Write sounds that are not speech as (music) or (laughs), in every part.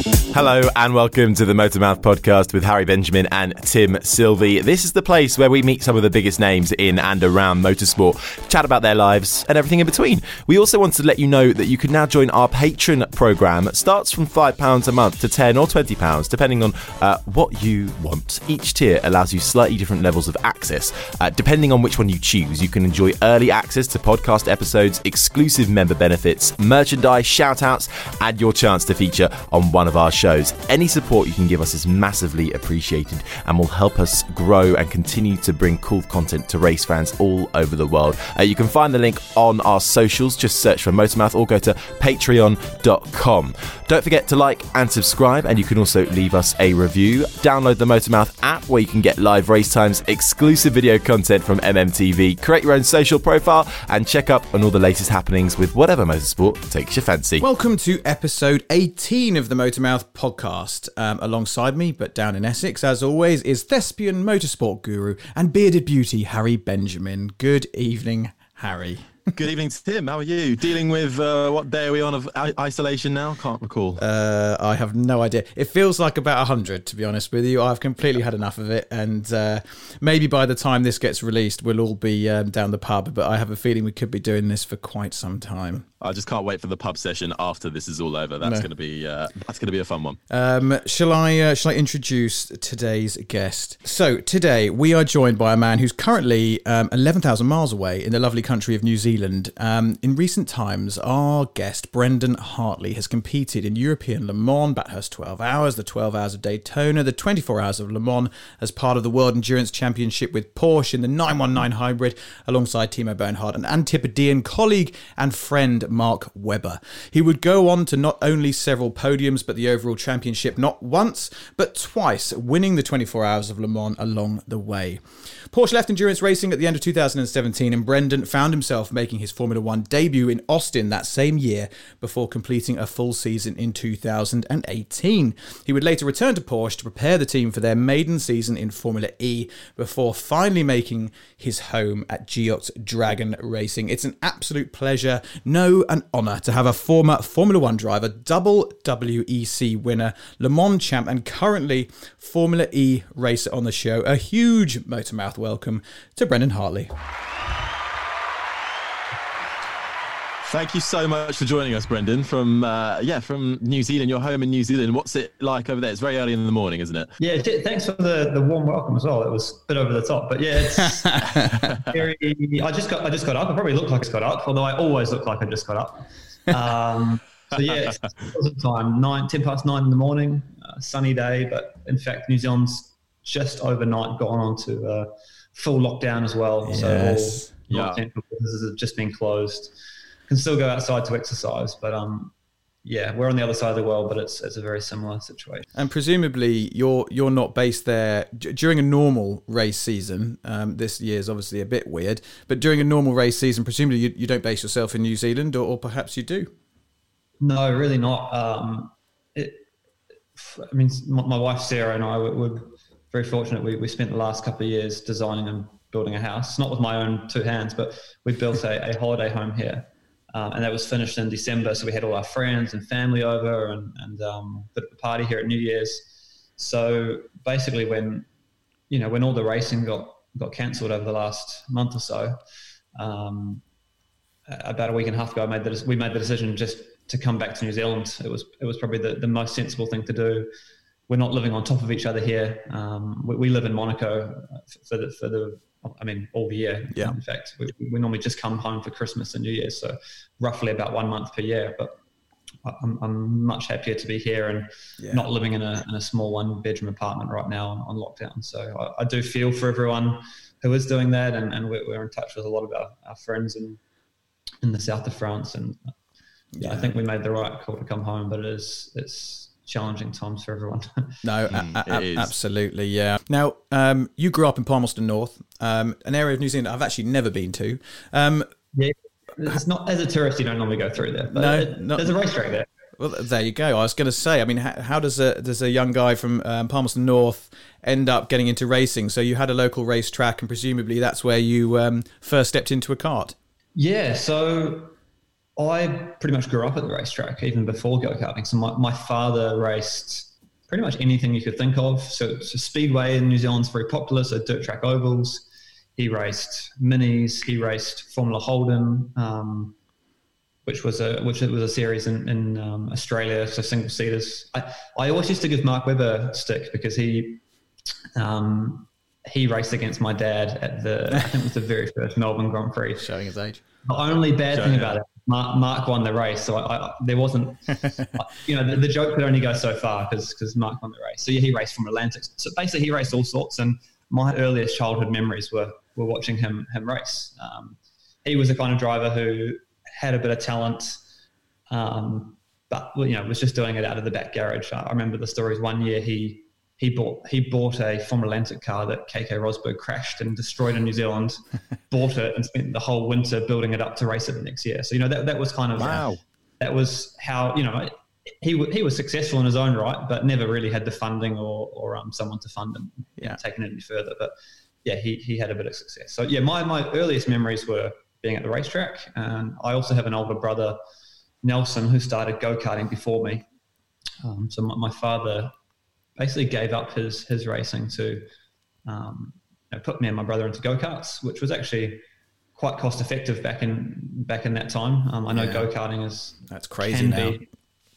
Hello and welcome to the Motormouth podcast with Harry Benjamin and Tim Sylvie. This is the place where we meet some of the biggest names in and around motorsport, chat about their lives and everything in between. We also wanted to let you know that you can now join our Patreon program. It starts from £5 a month to 10 or £20, depending on uh, what you want. Each tier allows you slightly different levels of access. Uh, depending on which one you choose, you can enjoy early access to podcast episodes, exclusive member benefits, merchandise, shout outs, and your chance to feature on one of our shows. Any support you can give us is massively appreciated and will help us grow and continue to bring cool content to race fans all over the world. Uh, you can find the link on our socials, just search for Motormouth or go to patreon.com. Don't forget to like and subscribe, and you can also leave us a review. Download the Motormouth app where you can get live race times, exclusive video content from MMTV, create your own social profile, and check up on all the latest happenings with whatever motorsport takes your fancy. Welcome to episode 18 of the Motormouth podcast. Um, alongside me, but down in Essex, as always, is thespian motorsport guru and bearded beauty Harry Benjamin. Good evening, Harry. Good evening, Tim. How are you? Dealing with uh, what day are we on of i- isolation now? Can't recall. Uh, I have no idea. It feels like about 100, to be honest with you. I've completely had enough of it. And uh, maybe by the time this gets released, we'll all be um, down the pub. But I have a feeling we could be doing this for quite some time. I just can't wait for the pub session after this is all over. That's No. going to be uh, that's going to be a fun one. Um, shall I uh, shall I introduce today's guest? So today we are joined by a man who's currently um, eleven thousand miles away in the lovely country of New Zealand. Um, in recent times, our guest Brendon Hartley has competed in European Le Mans, Bathurst twelve hours, the twelve hours of Daytona, the twenty four hours of Le Mans as part of the World Endurance Championship with Porsche in the nine one nine hybrid, alongside Timo Bernhard, an Antipodean colleague and friend Mark Webber. He would go on to not only several podiums but the overall championship not once but twice, winning the 24 Hours of Le Mans along the way. Porsche left endurance racing at the end of 2017 and Brendon found himself making his Formula One debut in Austin that same year before completing a full season in 2018. He would later return to Porsche to prepare the team for their maiden season in Formula E before finally making his home at Geox Dragon Racing. It's an absolute pleasure, no, an honour to have a former Formula One driver, double WEC winner, Le Mans champ, and currently Formula E racer on the show. A huge Motormouth welcome to Brendon Hartley. Thank you so much for joining us, Brendon. From uh, yeah, from New Zealand. You're home in New Zealand. What's it like over there? It's very early in the morning, isn't it? Yeah, thanks for the, the warm welcome as well. It was a bit over the top, but yeah, it's (laughs) very. I just got I just got up. I probably look like I just got up, although I always look like I just got up. Um, so yeah, it's positive time nine ten past nine in the morning, uh, sunny day. But in fact, New Zealand's just overnight gone on to uh, full lockdown as well. Yes. So all Yeah. businesses have just been closed. Can still go outside to exercise, but um, yeah, we're on the other side of the world, but it's it's a very similar situation. And presumably, you're you're not based there d- during a normal race season. Um, this year is obviously a bit weird, but during a normal race season, presumably you, you don't base yourself in New Zealand, or, or perhaps you do. No, really not. Um, it, I mean, my, my wife Sarah and I were, were very fortunate. We, we spent the last couple of years designing and building a house, not with my own two hands, but we built a, a holiday home here. Um, and that was finished in December. So we had all our friends and family over and, and um, of party here at New Year's. So basically, when you know when all the racing got got cancelled over the last month or so, um, about a week and a half ago, I made the, we made the decision just to come back to New Zealand. It was it was probably the, the most sensible thing to do. We're not living on top of each other here. Um, we, we, live in Monaco for the for the I mean all the year. Yeah. In fact, we, we normally just come home for Christmas and New Year, so roughly about one month per year. But I'm, I'm much happier to be here and yeah. not living in a, in a small one bedroom apartment right now on, on lockdown. So I, I, do feel for everyone who is doing that, and, and we're, we're in touch with a lot of our, our friends in in the south of France, and yeah, I think we made the right call to come home, but it is it's challenging times for everyone. (laughs) no, mm, a- a- absolutely, yeah. Now, um, you grew up in Palmerston North, um, an area of New Zealand I've actually never been to. Um, yeah, it's not as a tourist, you don't normally go through there. no, it, not, there's a racetrack there. Well, there you go. I was going to say. I mean, how, how, does a does a young guy from um, Palmerston North end up getting into racing? So you had a local racetrack, and presumably that's where you um, first stepped into a cart. Yeah. So I pretty much grew up at the racetrack even before go karting. So my, my father raced pretty much anything you could think of. So, so Speedway in New Zealand's very popular, so dirt track ovals. He raced minis. He raced Formula Holden, um, which was a which was a series in, in um, Australia, so single seaters. I, I always used to give Mark Webber stick because he um, he raced against my dad at the I think it was the very first Melbourne Grand Prix. Showing his age. The only bad Showing thing about it Mark, Mark won the race, so I, I, there wasn't, (laughs) you know, the, the, joke could only go so far because because Mark won the race. So yeah, he raced from Atlantic. So basically, he raced all sorts, and my earliest childhood memories were were watching him him race. Um, he was the kind of driver who had a bit of talent, um, but you know was just doing it out of the back garage. I remember the stories. One year he he bought he bought a Formula Atlantic car that Keke Rosberg crashed and destroyed in New Zealand. (laughs) bought it and spent the whole winter building it up to race it the next year. So you know that that was kind of wow. that was how you know he he was successful in his own right, but never really had the funding or or um, someone to fund him. Yeah, taking it any further. But yeah, he he had a bit of success. So yeah, my my earliest memories were being at the racetrack, and I also have an older brother, Nelson, who started go karting before me. Um, so my, my father basically gave up his his racing to um, you know, put me and my brother into go karts, which was actually quite cost effective back in back in that time. Um, I know yeah. go karting is that's crazy now.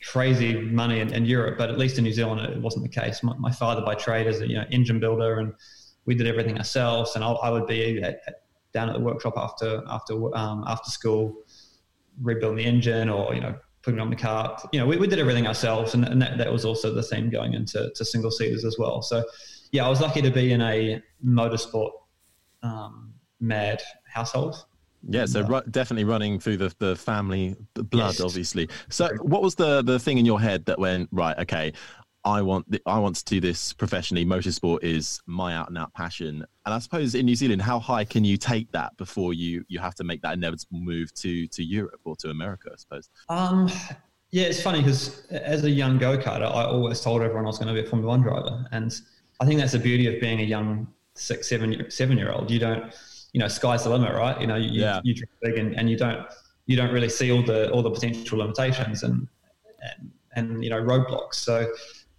crazy money in, in, Europe, but at least in New Zealand it wasn't the case. My, my, father by trade is a you know engine builder, and we did everything ourselves. And I, I would be at, at, down at the workshop after after um, after school, rebuilding the engine or you know putting on the cart. You know, we, we did everything ourselves, and, and that, that was also the theme going into to single seaters as well. So, yeah, I was lucky to be in a motorsport um, mad household. Yeah, so ru- definitely running through the, the family blood, yes. obviously. So, what was the the thing in your head that went right? Okay, I want I want to do this professionally. Motorsport is my out and out passion. And I suppose in New Zealand, how high can you take that before you you have to make that inevitable move to to Europe or to America? I suppose. Um, yeah, it's funny because as a young go karter, I always told everyone I was going to be a Formula One driver, and I think that's the beauty of being a young six, seven, seven year old. You don't, you know, sky's the limit, right? You know, you yeah. you, you big and, and you don't you don't really see all the all the potential limitations and and, and you know roadblocks. So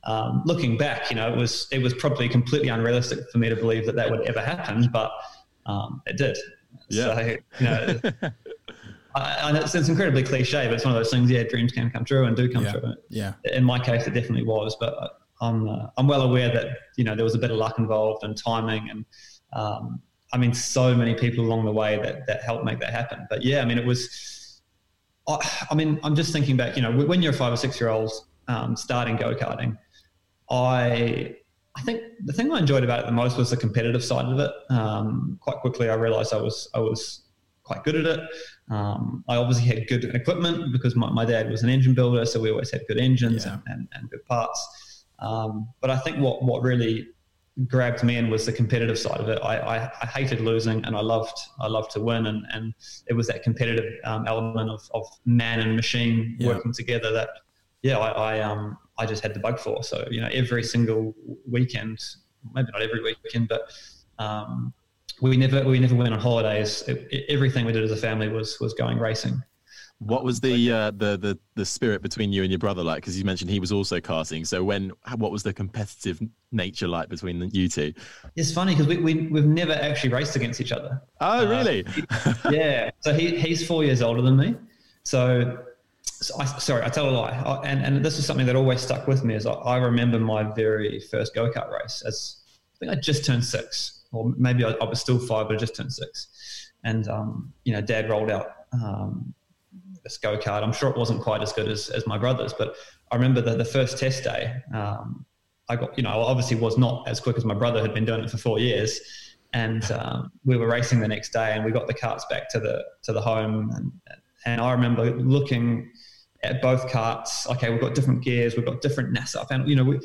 um, looking back, you know, it was it was probably completely unrealistic for me to believe that that would ever happen, but um, it did. Yeah. So, you know, (laughs) I, I know it's, it's, incredibly cliche, but it's one of those things. Yeah, dreams can come true and do come yeah. true. Yeah. In my case, it definitely was, but I'm uh, I'm well aware that you know there was a bit of luck involved and timing and. Um, I mean, so many people along the way that that helped make that happen. But yeah, I mean, it was. I, I mean, I'm just thinking back. You know, when you're a five or six year old um, starting go karting, I I think the thing I enjoyed about it the most was the competitive side of it. Um, quite quickly, I realised I was I was quite good at it. Um, I obviously had good equipment because my, my dad was an engine builder, so we always had good engines yeah. and, and, and, good parts. Um, but I think what what really grabbed me in was the competitive side of it. I, I, I hated losing, and I loved I loved to win, and, and it was that competitive um, element of, of man and machine yeah. working together that yeah I, I um I just had the bug for. So, you know, every single weekend, maybe not every weekend, but um, we never we never went on holidays. It, it, everything we did as a family was was going racing. What was the uh, the the the spirit between you and your brother like? Because you mentioned he was also karting. So when what was the competitive nature like between you two? It's funny because we, we we've never actually raced against each other. Oh, really? Uh, (laughs) yeah. So he he's four years older than me. So, I, sorry, I tell a lie. I, and and this is something that always stuck with me. Is I, I remember my very first go kart race as I think I just turned six, or maybe I, I was still five, but I just turned six. And um, you know, Dad rolled out. Um, this go kart. I'm sure it wasn't quite as good as, as my brother's, but I remember that the first test day, um, I got, you know, obviously was not as quick as my brother had been doing it for four years. And um, we were racing the next day and we got the carts back to the, to the home. And, and I remember looking at both carts. Okay, we've got different gears, we've got different NASA. And, you know, we,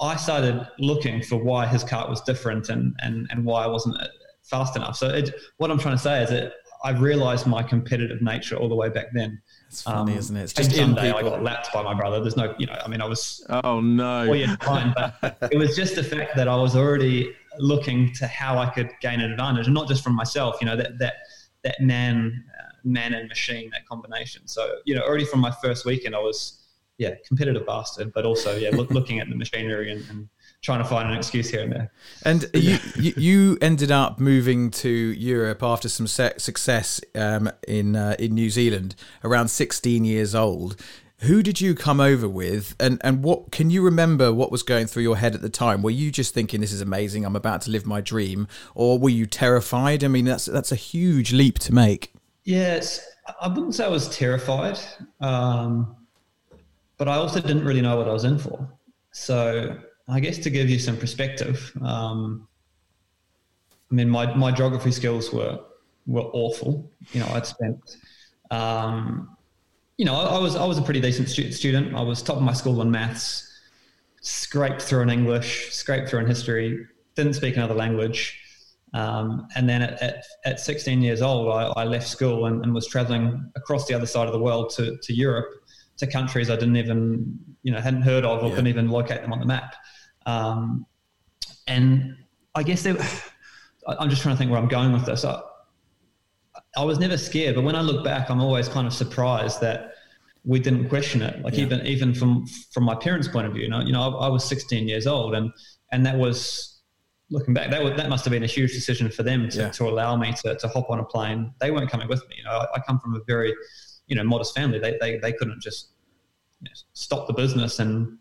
I started looking for why his cart was different and, and, and why I wasn't fast enough. So it, what I'm trying to say is that I realized my competitive nature all the way back then. It's funny, um, isn't it? It's just Sunday I got lapped by my brother. There's no, you know, I mean, I was oh no, four years behind, but it was just the fact that I was already looking to how I could gain an advantage, and not just from myself. You know, that that that man, uh, man and machine, that combination. So you know, already from my first weekend, I was yeah, competitive bastard, but also yeah, look, looking at the machinery and, and trying to find an excuse here and there. And you, you, ended up moving to Europe after some success um, in uh, in New Zealand, around 16 years old. Who did you come over with, and and what can you remember? What was going through your head at the time? Were you just thinking, "This is amazing. I'm about to live my dream," or were you terrified? I mean, that's that's a huge leap to make. Yes, I wouldn't say I was terrified, um, but I also didn't really know what I was in for. So I guess to give you some perspective, um, I mean, my, my geography skills were were awful. You know, I'd spent, um, you know, I, I, was I was a pretty decent stu- student. I was top of my school in maths, scraped through in English, scraped through in history, didn't speak another language. Um, and then at, at, at, 16 years old, I, I left school and, and was traveling across the other side of the world to, to Europe, to countries I didn't even, you know, hadn't heard of or yeah. couldn't even locate them on the map. Um, and I guess they, (sighs) I'm just trying to think where I'm going with this. I, I was never scared, but when I look back, I'm always kind of surprised that we didn't question it. Like yeah. even even from from my parents' point of view, you know, you know, I, I, was 16 years old, and and that was looking back, that was, that must have been a huge decision for them to, yeah. to allow me to, to hop on a plane. They weren't coming with me. You know, I, I come from a very you know modest family. They they they couldn't just you know, stop the business and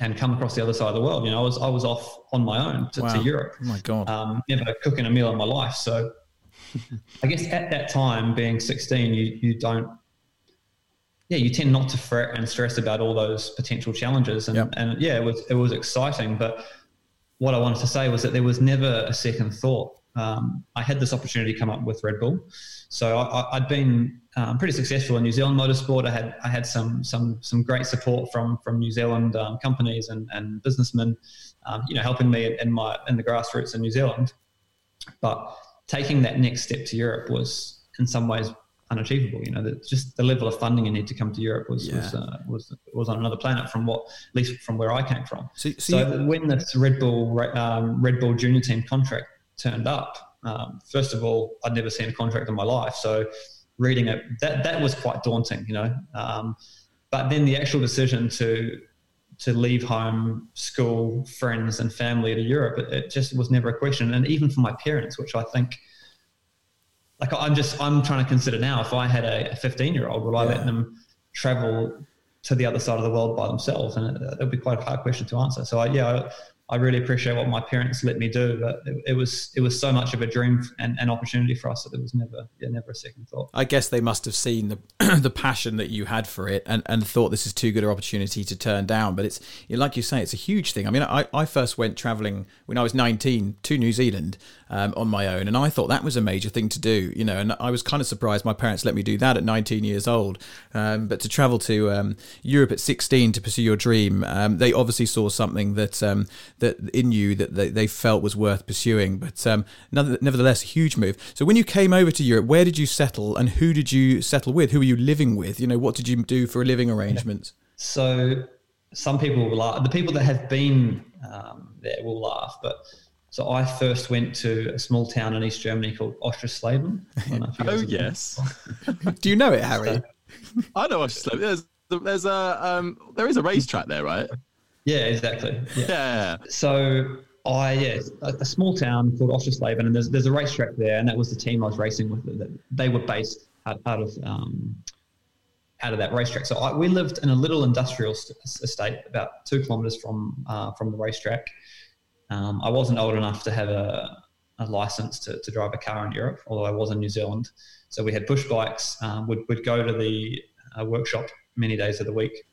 and come across the other side of the world. You know, I was I was off on my own to, wow. to Europe. Oh my god! Um, never cooking a meal in my life. So, I guess at that time, being 16, you you don't. Yeah, you tend not to fret and stress about all those potential challenges, and, yep. and yeah, it was it was exciting. But what I wanted to say was that there was never a second thought. Um, I had this opportunity to come up with Red Bull, so I, had been um, pretty successful in New Zealand motorsport. I had I had some some some great support from from New Zealand um, companies and, and businessmen, um, you know, helping me in my in the grassroots in New Zealand. But taking that next step to Europe was in some ways unachievable. You know, that just the level of funding you need to come to Europe was yeah. was, uh, was, was on another planet from what at least from where I came from. So, so, so when this Red Bull um, Red Bull Junior Team contract turned up, um, first of all, I'd never seen a contract in my life, so reading it, that that was quite daunting, you know. Um, but then the actual decision to to leave home, school, friends, and family to Europe, it, it just was never a question. And even for my parents, which I think, like I'm just I'm trying to consider now, if I had a 15 year old, would I let them travel to the other side of the world by themselves? And it, it would be quite a hard question to answer. So I, yeah, I really appreciate what my parents let me do, but it, it, was it was so much of a dream and an opportunity for us that it was never yeah never a second thought. I guess they must have seen the (clears throat) the passion that you had for it and, and thought this is too good an opportunity to turn down. But it's like you say, it's a huge thing. I mean, I, I first went traveling when I was 19 to New Zealand um, on my own, and I thought that was a major thing to do. You know, and I was kind of surprised my parents let me do that at 19 years old. Um, but to travel to um, Europe at 16 to pursue your dream, um, they obviously saw something that um, that in you that they, they felt was worth pursuing. But nevertheless, a huge move. So when you came over to Europe, where did you settle, and who did you settle with? Who were you living with? You know, what did you do for a living arrangement? So some people will laugh. The people that have been um, there will laugh, but. So I first went to a small town in East Germany called Oschersleben. (laughs) oh yes. (laughs) Do you know it, Harry? So, I know Osher There's there's a um, there is a racetrack there, right? Yeah, exactly. Yeah. Yeah. So I yeah, a, a small town called Oschersleben, and there's there's a racetrack there, and that was the team I was racing with. They were based out, out of um, out of that racetrack. So I, we lived in a little industrial st- estate about two kilometres from uh, from the racetrack. Um, I wasn't old enough to have a, a license to, to drive a car in Europe, although I was in New Zealand. So we had push bikes. Um, would would go to the uh, workshop many days of the week,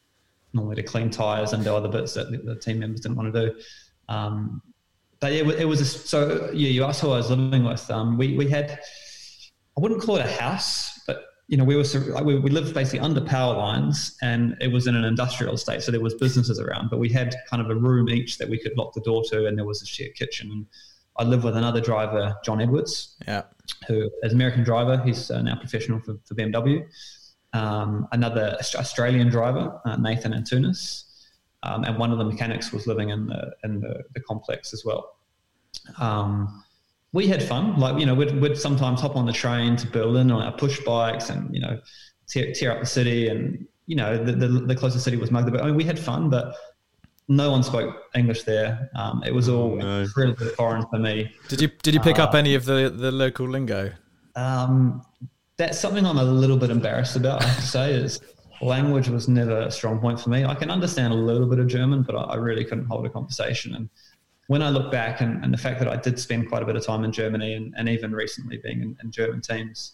normally to clean tires and do other bits that the, the team members didn't want to do. Um, but yeah, it was a, so. Yeah, you asked who I was living with. Um, we we had. I wouldn't call it a house, you know, we were we, we lived basically under power lines, and it was in an industrial estate, so there was businesses around. But we had kind of a room each that we could lock the door to, and there was a shared kitchen. And I lived with another driver, John Edwards, Yeah. who is an American driver. He's uh, now professional for, for BMW. Um, another Australian driver, uh, Nathan Antunes, um, and one of the mechanics was living in the in the, the complex as well. Um, we had fun. Like you know, we'd, we'd sometimes hop on the train to Berlin on our push bikes, and you know, tear, tear up the city. And you know, the, the, the closest city was Magdeburg. I mean, we had fun, but no one spoke English there. Um, it was all No. incredibly foreign for me. Did you did you pick up Uh, any of the, the local lingo? Um, that's something I'm a little bit embarrassed about. I have to say is language was never a strong point for me. I can understand a little bit of German, but I, I really couldn't hold a conversation. And when I look back, and, and the fact that I did spend quite a bit of time in Germany, and, and even recently being in, in German teams,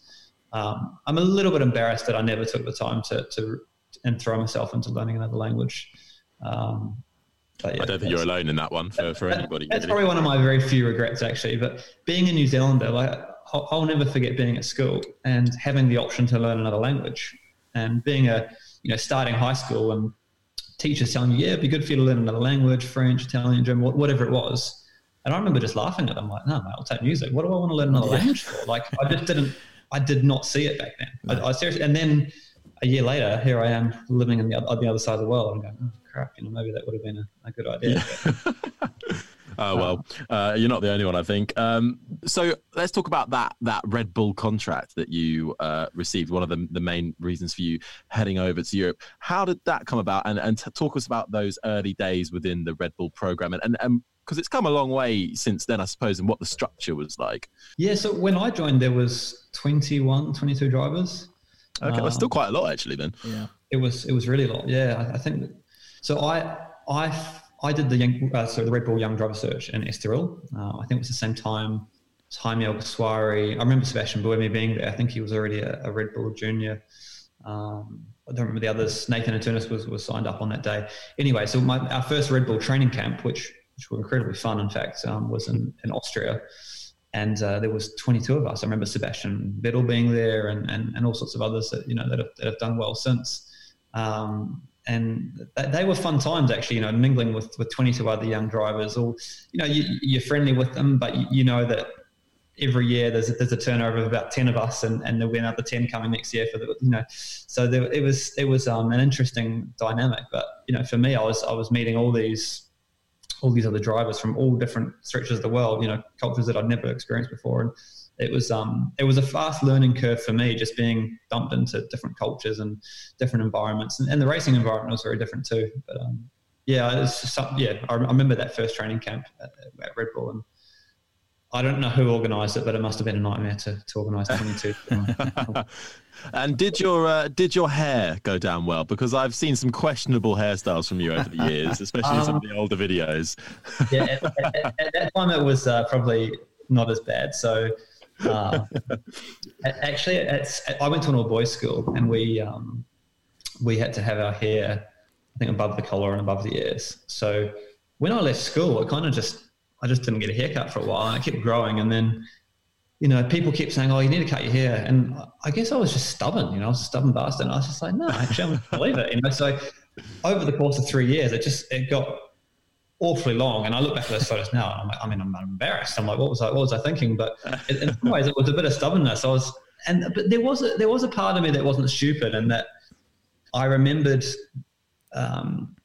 um, I'm a little bit embarrassed that I never took the time to to and throw myself into learning another language. Um, yeah, I don't think you're alone in that one for, for that- anybody. That's really. probably one of my very few regrets, actually. But being a New Zealander, like I'll, I'll never forget being at school and having the option to learn another language, and being a you know starting high school and teachers telling you, yeah, it'd be good for you to learn another language, French, Italian, German, whatever it was. And I remember just laughing at them, like, no, mate, I'll take music. What do I want to learn another language for? Like, I just didn't, I did not see it back then. I, I seriously, and then a year later, here I am living in the, on the other side of the world. I'm going, oh, crap, you know, maybe that would have been a, a good idea. (laughs) Oh well, uh, you're not the only one, I think. Um, so let's talk about that that Red Bull contract that you uh, received. One of the, the main reasons for you heading over to Europe. How did that come about? And and t- talk us about those early days within the Red Bull program, and and because it's come a long way since then, I suppose, and what the structure was like. Yeah, so when I joined, there was 21, 22 drivers. Okay, that's still quite a lot actually. Then Yeah. It was it was really a lot. Yeah, I, I think. So I I I did the young uh, so the Red Bull Young Driver Search in Estoril. Uh, I think it was the same time. as Jaime Alguersuari. I remember Sebastian Buemi being there. I think he was already a, a Red Bull junior. Um, I don't remember the others. Nathan Antunes was, was signed up on that day. Anyway, so my, our first Red Bull training camp, which which were incredibly fun, in fact, um, was in, in Austria. And uh, there was 22 of us. I remember Sebastian Vettel being there, and, and, and all sorts of others that you know that have, that have done well since. Um, and they were fun times actually. You know, mingling with, with 22 other young drivers. Or you know, you, you're friendly with them, but you, you know that every year there's a, there's a turnover of about 10 of us, and, and there'll be another 10 coming next year for the you know. So there, it was it was um, an interesting dynamic. But you know, for me, I was I was meeting all these all these other drivers from all different stretches of the world, you know, cultures that I'd never experienced before. And it was um it was a fast learning curve for me, just being dumped into different cultures and different environments. And, and the racing environment was very different too. But um yeah, some, yeah, I, remember that first training camp at, at Red Bull and I don't know who organised it, but it must have been a nightmare to, to organise 22. (laughs) And did your uh, did your hair go down well? Because I've seen some questionable hairstyles from you over the years, especially in some of the older videos. (laughs) yeah, at, at- at- at that time it was uh, probably not as bad. So uh, (laughs) actually, it's, I went to an all boys school, and we um, we had to have our hair, I think, above the collar and above the ears. So when I left school, it kind of just I just didn't get a haircut for a while, and it kept growing, and then. You know, people kept saying, "Oh, you need to cut your hair," and I guess I was just stubborn. You know, I was a stubborn bastard. And I was just like, "No, actually, I'm going to believe it." You know, so over the course of three years, it just it got awfully long. And I look back at those photos now, and I'm like, I mean, I'm embarrassed. I'm like, what was I, what was I thinking? But in, in some ways, it was a bit of stubbornness. I was, and but there was a, there was a part of me that wasn't stupid, and that I remembered, um,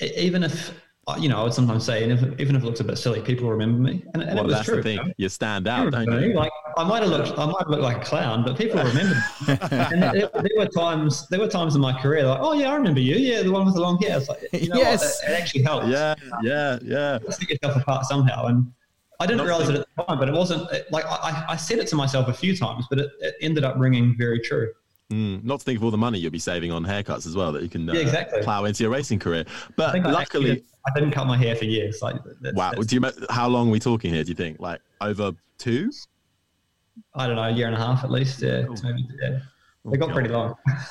even if you know, I would sometimes say, and if, even if it looks a bit silly, people remember me. And, and well, it was that's true. the thing. You, know? you stand out, don't you? Like I might have looked, I might have looked like a clown, but people remember. me. (laughs) and there, there, were times, there were times in my career, like, oh yeah, I remember you. Yeah, the one with the long hair. It's like, you know, Yes. it, it actually helped. Yeah, yeah, yeah. Set yourself apart somehow, and I didn't Not realize it at the time, but it wasn't it, like I, I said it to myself a few times, but it, it ended up ringing very true. Mm, not to think of all the money you'll be saving on haircuts as well that you can uh, Yeah, exactly. plow into your racing career. I But I luckily, did- I didn't cut my hair for years. Like, that's, wow. that's- Do you how long are we talking here? Do you think like over two? I don't know, a year and a half at least. Yeah, maybe, yeah. They got pretty long. (laughs)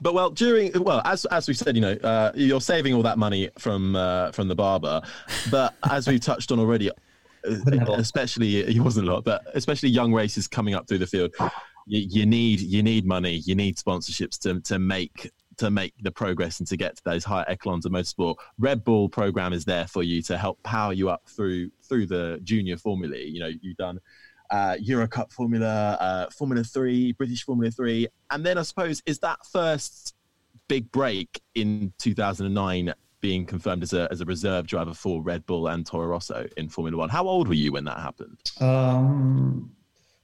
but well, during well, as as we said, you know, uh, you're saving all that money from uh, from the barber, but as we've touched on already, (laughs) Didn't have a lot. especially he wasn't a lot, but especially young races coming up through the field, you, you need you need money, you need sponsorships to to make to make the progress and to get to those higher echelons of motorsport. Red Bull program is there for you to help power you up through through the junior formula. You know, you've done uh, Euro Cup Formula, uh, Formula Three, British Formula Three, and then I suppose is that first big break in 2009 being confirmed as a as a reserve driver for Red Bull and Toro Rosso in Formula One. How old were you when that happened? um,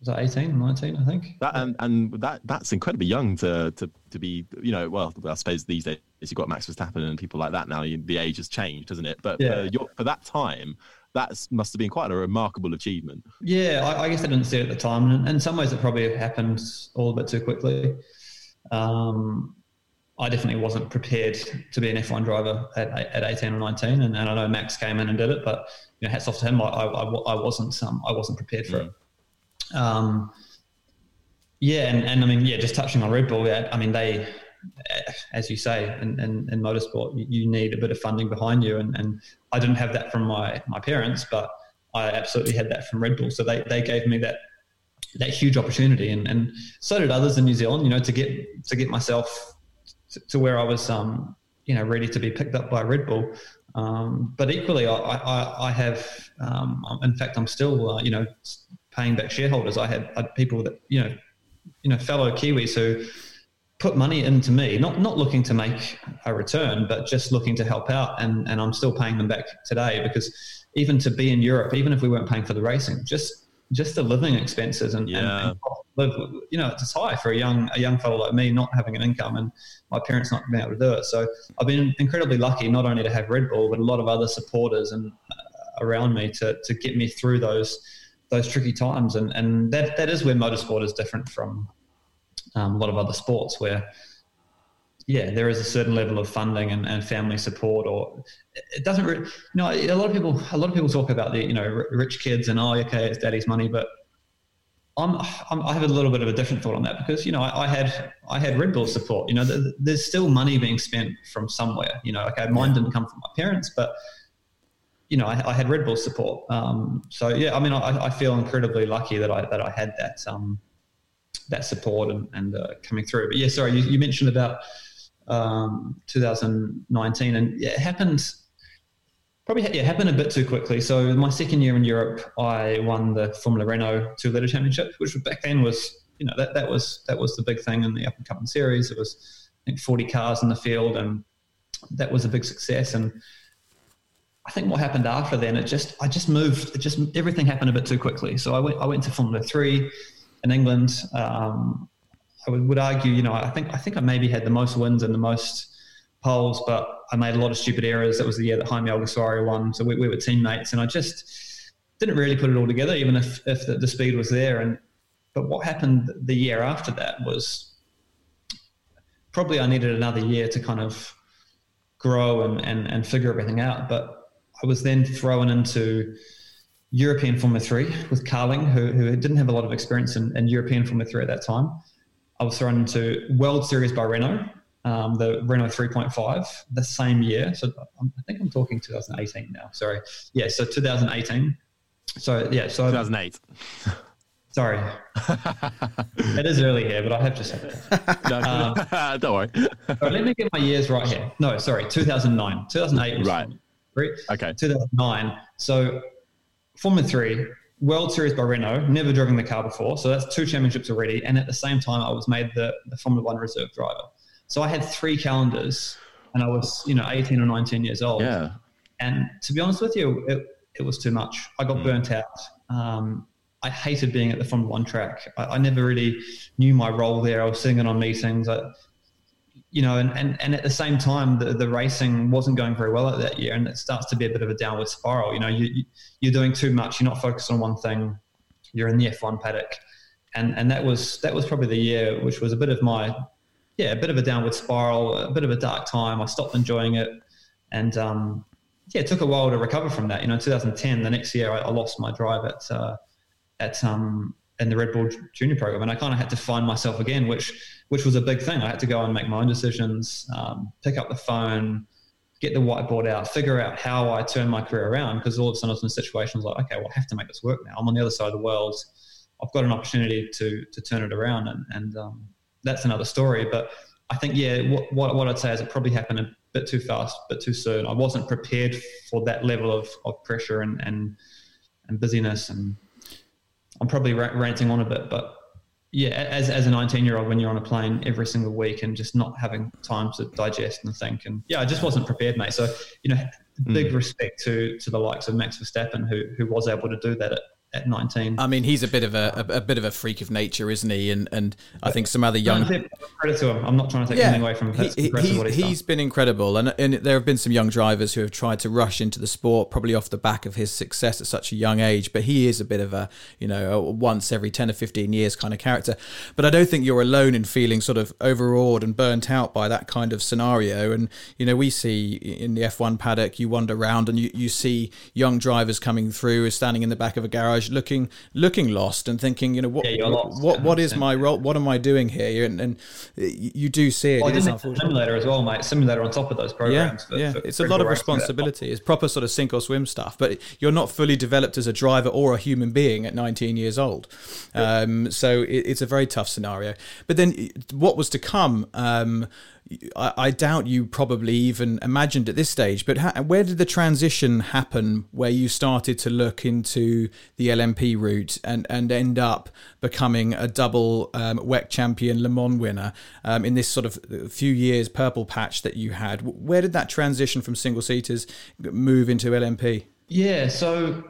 was that 18, 19, I think? That and and that that's incredibly young to to to be you know well I suppose these days you've got Max Verstappen and people like that now you- the age has changed hasn't it but Yeah. for, for that time that must have been quite a remarkable achievement Yeah, I, I guess I didn't see it at the time. And in some ways, it probably happened all a bit too quickly. Um, I definitely wasn't prepared to be an F1 driver at, at 18 or 19. And, and I know Max came in and did it, but you know, hats off to him. I, I, I- wasn't um, I wasn't prepared for it. Um, yeah, and, and I mean, yeah, just touching on Red Bull, yeah, I mean, they, as you say, in, in, in motorsport, you, need a bit of funding behind you. And, and I didn't have that from my, my parents, but I absolutely had that from Red Bull. So they, they gave me that that huge opportunity, and, and so did others in New Zealand. You know, to get to get myself to, to where I was, um, you know, ready to be picked up by Red Bull. Um, but equally, I, I, I have, um, in fact, I'm still, uh, you know, paying back shareholders. I had, I had people that, you know, you know, fellow Kiwis who put money into me, not not looking to make a return, but just looking to help out, and and I'm still paying them back today because even to be in Europe, even if we weren't paying for the racing, just just the living expenses and, Yeah. and live, you know, it's high for a young a young fellow like me not having an income and my parents not being able to do it. So I've been incredibly lucky not only to have Red Bull, but a lot of other supporters and uh, around me to to get me through those those tricky times. And and that that is where motorsport is different from um, a lot of other sports where yeah, there is a certain level of funding and, and family support, or it doesn't. Re- you know, a lot of people, a lot of people talk about the you know rich kids and oh, okay, it's daddy's money, but I'm, I'm I have a little bit of a different thought on that because you know I, I had I had Red Bull support. You know, th- there's still money being spent from somewhere. You know, okay, mine didn't come from my parents, but you know, I, I had Red Bull support. Um, so yeah, I mean, I, I feel incredibly lucky that I that I had that um, that support and, and uh, coming through. But yeah, sorry, you, you mentioned about um, 2019, and yeah, it happened. Probably yeah, happened a bit too quickly. So my second year in Europe, I won the Formula Renault two liter championship, which back then was you know that that was that was the big thing in the up and coming series. It was I think 40 cars in the field, and that was a big success. And I think what happened after then, it just I just moved. It just everything happened a bit too quickly. So I went I went to Formula Three in England. Um, I would, would argue, you know, I think I think I maybe had the most wins and the most poles, but I made a lot of stupid errors. That was the year that Jaime Alguersuari won, so we, we were teammates, and I just didn't really put it all together, even if if the, the speed was there. And but what happened the year after that was probably I needed another year to kind of grow and and, and figure everything out. But I was then thrown into European Formula Three with Carlin, who, who didn't have a lot of experience in, in European Formula Three at that time. I was thrown into World Series by Renault, um, the Renault 3.5, the same year. So I'm- think I'm talking 2018 now. Sorry, yeah. So 2018. So yeah. So 2008 (laughs) sorry, (laughs) it is early here, but I have just said that. (laughs) no, don't worry right, let me get my years right here. No, sorry, 2009. 2008 was Right. Okay 2009. So Formula Three, World Series by Renault, never driven the car before. So that's two championships already. And at the same time, I was made the, the Formula One reserve driver. So I had three calendars and I was you know 18 or 19 years old. Yeah. And to be honest with you, it, it was too much. I got mm. burnt out. Um, I hated being at the Formula One track. I, I, never really knew my role there. I was sitting in on meetings. I, you know, and, and, and at the same time, the, the racing wasn't going very well at that year, and it starts to be a bit of a downward spiral. You know, you, you're doing too much. You're not focused on one thing. You're in the F1 paddock, and and that was that was probably the year which was a bit of my, yeah, a bit of a downward spiral, a bit of a dark time. I stopped enjoying it, and um, yeah, it took a while to recover from that. You know, in 2010, the next year, I, I lost my drive at uh, at um, in the Red Bull Junior program, and I kind of had to find myself again, which which was a big thing. I had to go and make my own decisions, um, pick up the phone, get the whiteboard out, figure out how I turn my career around. Because all of a sudden I was in situations like, okay, well, I have to make this work now. I'm on the other side of the world. I've got an opportunity to to turn it around, and and um, that's another story. But I think yeah, what, what, what I'd say is it probably happened a bit too fast, a bit too soon. I wasn't prepared for that level of, of pressure and and and busyness and I'm probably ranting on a bit, but yeah, as, as a 19 year old, when you're on a plane every single week and just not having time to digest and think, and yeah, I just wasn't prepared, mate. So, you know, big mm. respect to to the likes of Max Verstappen, who who was able to do that at, at 19. I mean, he's a bit of a, a, a, bit of a freak of nature, isn't he? And and I think some other young credit to him. I'm not trying to take yeah, anything away from him. He, he, he's, he's been incredible, and and there have been some young drivers who have tried to rush into the sport, probably off the back of his success at such a young age. But he is a bit of a you know a once every 10 or 15 years kind of character. But I don't think you're alone in feeling sort of overawed and burnt out by that kind of scenario. And you know, we see in the F1 paddock, you wander around and you, you see young drivers coming through, standing in the back of a garage, looking looking lost and thinking, you know, what yeah, what, what, what is my role? What am I doing here? And, and you do see it. Well, it simulator as well, mate. Simulator on top of those programs. Yeah, for, yeah. For it's a lot of responsibility. It's proper sort of sink or swim stuff. But you're not fully developed as a driver or a human being at 19 years old. Um, so it, it's a very tough scenario. But then what was to come? Um, I, I, doubt you probably even imagined at this stage. But ha- where did the transition happen where you started to look into the LMP route and, and end up becoming a double um, WEC champion Le Mans winner um, in this sort of few years purple patch that you had? Where did that transition from single seaters move into LMP? Yeah, so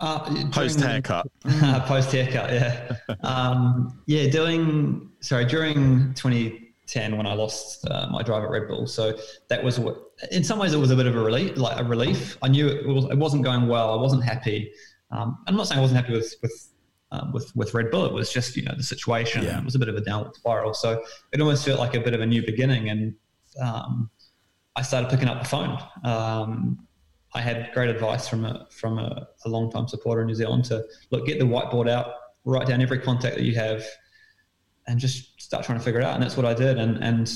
uh, post haircut. (laughs) post haircut, yeah. um, yeah, doing sorry during twenty 10 when I lost uh, my drive at Red Bull. So that was what, in some ways, it was a bit of a relief. Like a relief. I knew it, was, it wasn't going well. I wasn't happy. Um, I'm not saying I wasn't happy with with um, with with Red Bull. It was just you know the situation. Yeah. It was a bit of a downward spiral. So it almost felt like a bit of a new beginning. And um, I started picking up the phone. Um, I had great advice from a from a, a long time supporter in New Zealand to look, get the whiteboard out, write down every contact that you have, and just start trying to figure it out. And that's what I did. And and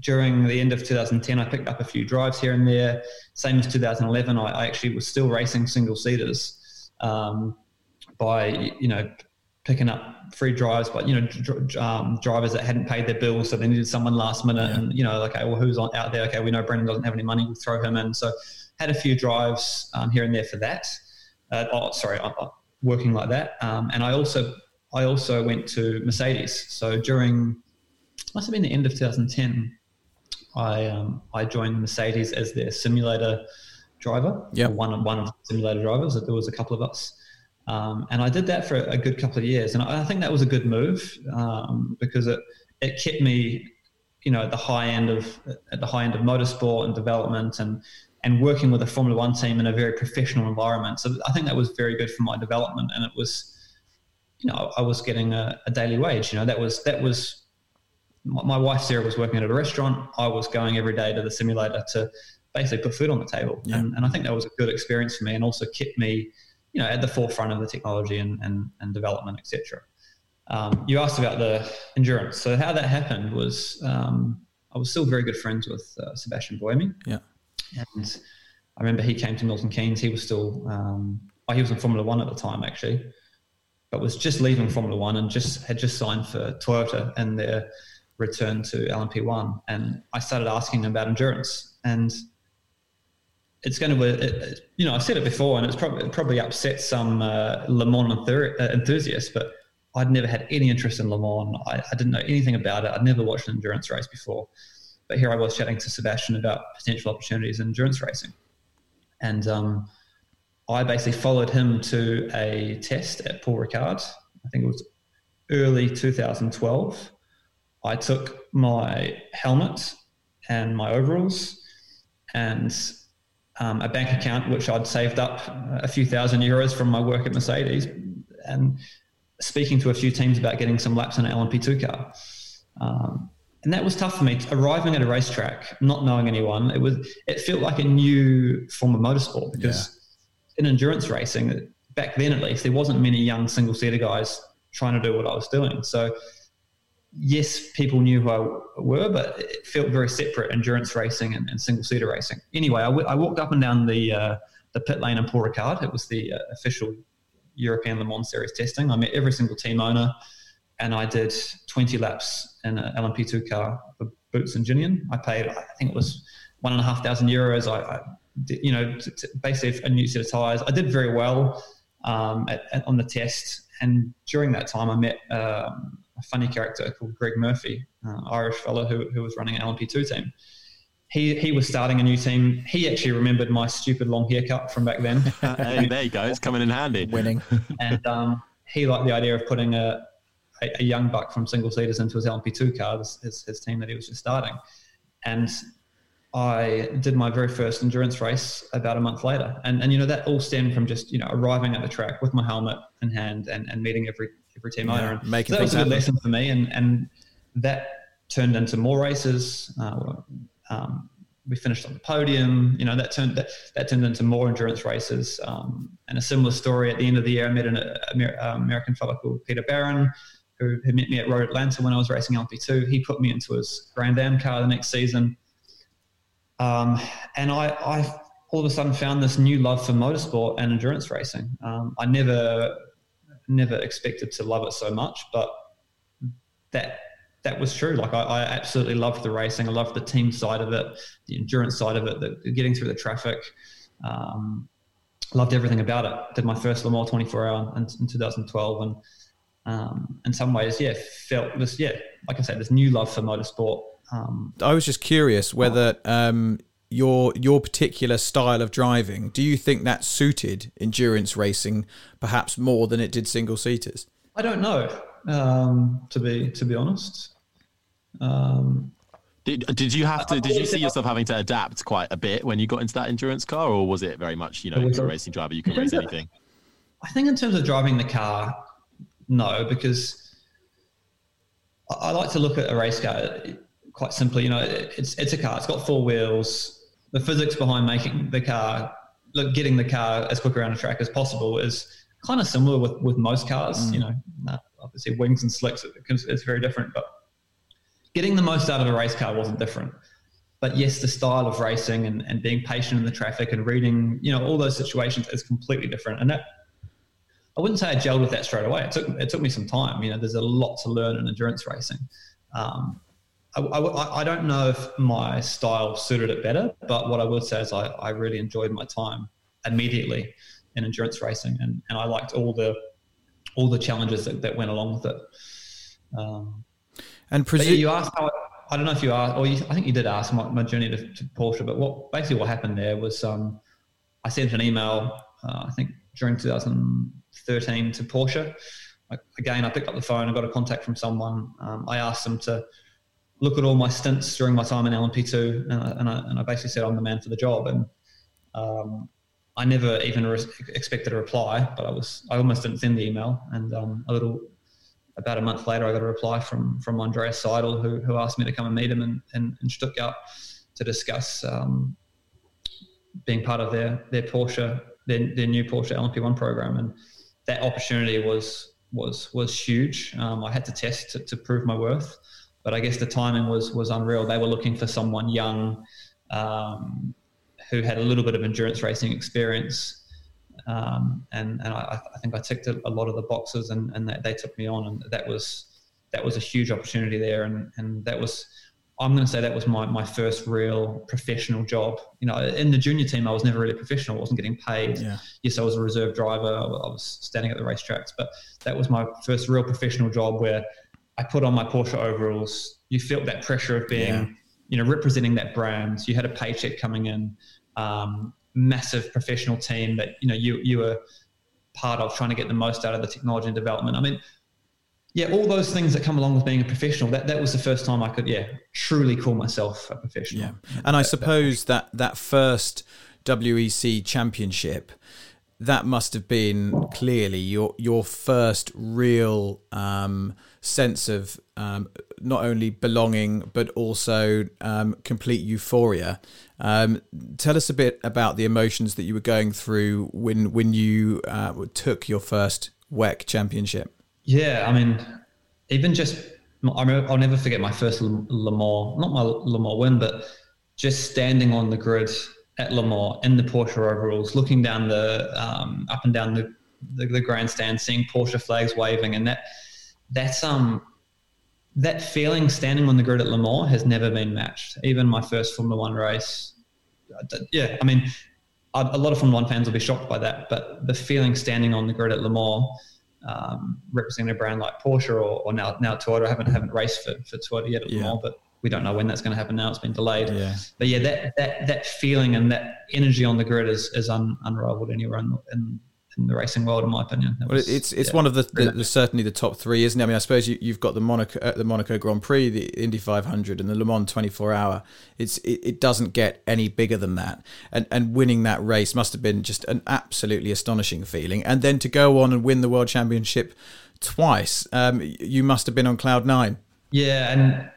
during the end of 2010, I picked up a few drives here and there. Same as 2011, I, I actually was still racing single seaters um, by you know picking up free drives, but you know dr- um, drivers that hadn't paid their bills, so they needed someone last minute. Yeah. And you know, okay, well, who's on, out there? Okay, we know Brendon doesn't have any money. We'll throw him in. So had a few drives um, here and there for that. Uh, oh, sorry, uh, uh working like that. Um, and I also I also went to Mercedes. So during, must have been the end of 2010, I um, I joined Mercedes as their simulator driver. Yeah, one one of the simulator drivers. There was a couple of us, um, and I did that for a good couple of years. And I think that was a good move um, because it it kept me, you know, at the high end of at the high end of motorsport and development and and working with a Formula One team in a very professional environment. So I think that was very good for my development, and it was you know, I was getting a, a daily wage. You know, that was that was my, wife Sarah was working at a restaurant. I was going every day to the simulator to basically put food on the table, yeah. and, and I think that was a good experience for me, and also kept me, you know, at the forefront of the technology and and, and development, etc. Um, you asked about the endurance. So how that happened was um, I was still very good friends with uh, Sebastian Buemi. Yeah, and I remember he came to Milton Keynes. He was still um, oh, he was in Formula One at the time actually but was just leaving Formula One and just had just signed for Toyota and their return to LMP1. And I started asking him about endurance. And it's going to, it, you know, I've said it before, and it's probably probably upset some uh, Le Mans uh, enthusiasts, but I'd never had any interest in Le Mans. I, I, didn't know anything about it. I'd never watched an endurance race before. but here I was chatting to Sebastian about potential opportunities in endurance racing, and um, I basically followed him to a test at Paul Ricard. I think it was early 2012. I took my helmet and my overalls and um, a bank account which I'd saved up a few thousand euros from my work at Mercedes, and speaking to a few teams about getting some laps in an LMP2 car. Um, and that was tough for me. Arriving at a racetrack, not knowing anyone, it was it felt like a new form of motorsport because. In endurance racing, back then at least, there wasn't many young single seater guys trying to do what I was doing. So yes, people knew who I were, but it felt very separate endurance racing and, and single seater racing. Anyway, I, w- I walked up and down the uh, the pit lane in Paul Ricard. It was the uh, official European Le Mans Series testing. I met every single team owner, and I did 20 laps in an LMP2 car for Boutsen Ginion. I paid, I think it was one and a half thousand euros. I, I you know, t- t- basically a new set of tires. I did very well um, at, at, on the test, and during that time, I met. Um, a funny character called Greg Murphy, uh, Irish fellow who, who was running an LMP2 team. He, he was starting a new team. He actually remembered my stupid long haircut from back then. (laughs) hey, there you go. It's coming in handy. Winning. (laughs) and um, he liked the idea of putting a, a, a, young buck from single seaters into his LMP2 car, his, his team that he was just starting. And I did my very first endurance race about a month later. And, and you know, that all stemmed from just, you know, arriving at the track with my helmet in hand and, and meeting every every team yeah, owner. And making so that was a good lesson for me, and and that turned into more races. Uh, um, we finished on the podium. You know that turned that, that turned into more endurance races. Um, and a similar story at the end of the year, I met an Amer- American fellow called Peter Baron, who, who met me at Road Atlanta when I was racing LP2. He put me into his Grand Am car the next season, um, and I, I all of a sudden found this new love for motorsport and endurance racing. Um, I never never expected to love it so much, but that that was true. Like I, I, absolutely loved the racing. I loved the team side of it, the endurance side of it, the, getting through the traffic. Um, loved everything about it. Did my first Le Mans 24 hour in, in 2012, and um, in some ways, yeah, felt this, yeah, like I said, this new love for motorsport. Um, I was just curious whether um, your your particular style of driving, do you think that suited endurance racing perhaps more than it did single seaters? I don't know. Um, to be to be honest. Um, did, did you have to? Did you see yourself having to adapt quite a bit when you got into that endurance car, or was it very much you know you're a racing driver, you can race anything? I think in terms of driving the car, no, because I like to look at a race car quite simply. You know, it's it's a car. It's got four wheels the physics behind making the car, look, getting the car as quick around a track as possible is kind of similar with, with most cars. Mm. You know, obviously wings and slicks, it's very different, but getting the most out of a race car wasn't different. But yes, the style of racing and, and being patient in the traffic and reading, you know, all those situations is completely different. And that, I wouldn't say I gelled with that straight away. It took, it took me some time. You know, there's a lot to learn in endurance racing. Um, I, I, I, don't know if my style suited it better, but what I would say is I, I really enjoyed my time immediately in endurance racing, and, and I liked all the all the challenges that, that went along with it. Um, and presu- you asked how I, don't know if you asked, or you, I think you did ask my, my journey to, to, Porsche, but what basically what happened there was um, I sent an email, uh, I think during 2013 to Porsche. I, again, I picked up the phone, I got a contact from someone. Um, I asked them to look at all my stints during my time in LMP2, and I, and I, and I basically said I'm the man for the job. And um, I never even re- expected a reply, but I was I almost didn't send the email. And um, a little about a month later, I got a reply from from Andreas Seidl, who, who asked me to come and meet him in, in, in Stuttgart to discuss um, being part of their their Porsche their, their new Porsche LMP1 program. And that opportunity was was was huge. Um, I had to test to, to prove my worth but I guess the timing was was unreal. They were looking for someone young um, who had a little bit of endurance racing experience, um, and and I, I, think I ticked a, lot of the boxes, and and they, took me on, and that was that was a huge opportunity there, and and that was. I'm going to say that was my, my first real professional job. You know, in the junior team, I was never really professional. I wasn't getting paid. Yeah. Yes, I was a reserve driver. I was standing at the racetracks, but that was my first real professional job where I put on my Porsche overalls. You felt that pressure of being, yeah. you know, representing that brand. You had a paycheck coming in, um, massive professional team that you know you you were part of trying to get the most out of the technology and development. I mean, yeah, all those things that come along with being a professional. That that was the first time I could, yeah, truly call myself a professional. Yeah, and I suppose that that first WEC championship that must have been clearly your your first real um, sense of um, not only belonging but also um, complete euphoria. Um, tell us a bit about the emotions that you were going through when when you uh, took your first WEC championship. Yeah, I mean, even just I will never forget my first Le Mans, not my Le Mans win, but just standing on the grid at Le Mans in the Porsche overalls, looking down the um, up and down the, the, the grandstand, seeing Porsche flags waving, and that that's um that feeling standing on the grid at Le Mans has never been matched. Even my first Formula One race, yeah, I mean, a lot of Formula One fans will be shocked by that, but the feeling standing on the grid at Le Mans. Um, representing a brand like Porsche or, or now now Toyota. I haven't haven't raced for, for Toyota yet at Le Mans, but we don't know when that's going to happen now. It's been delayed. Yeah. But yeah, that that that feeling and that energy on the grid is is un, unrivaled anywhere in, in, in the racing world, in my opinion. It was, well, it's it's yeah, one of the, the, the, certainly the top three, isn't it? I mean, I suppose you, have got the Monaco uh, the Monaco Grand Prix, the Indy 500, and the Le Mans 24 Hour. It's it, it doesn't get any bigger than that, and and winning that race must have been just an absolutely astonishing feeling. And then to go on and win the World Championship twice, um, you must have been on cloud nine. Yeah, and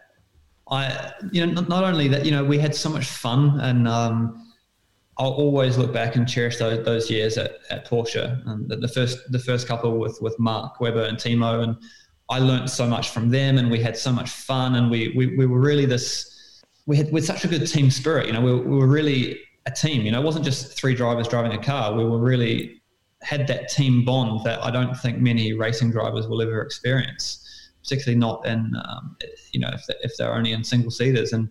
I, you know, not, not, only that, you know, we had so much fun, and um, I'll always look back and cherish those, those years at, at Porsche. And the, the, first the first couple with with Mark Webber and Timo, and I learned so much from them, and we had so much fun, and we we, we were really this. We had with such a good team spirit, you know, we, we were really a team. You know, it wasn't just three drivers driving a car. We were really had that team bond that I don't think many racing drivers will ever experience particularly not in um, you know if they're, if they're only in single seaters and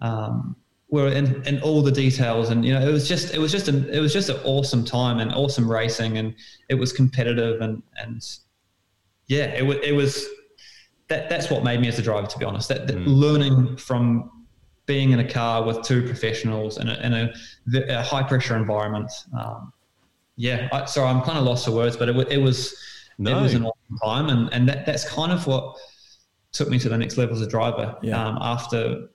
um, we're in, in all the details and you know it was just it was just a, it was just an awesome time and awesome racing and it was competitive and and yeah it, w- it was that that's what made me as a driver to be honest that, that mm. learning from being in a car with two professionals in a, in a, a high pressure environment um, yeah I, so I'm kind of lost for words but it, it was no. It was an awesome time, and and that, that's kind of what took me to the next level as a driver. Yeah. Um, after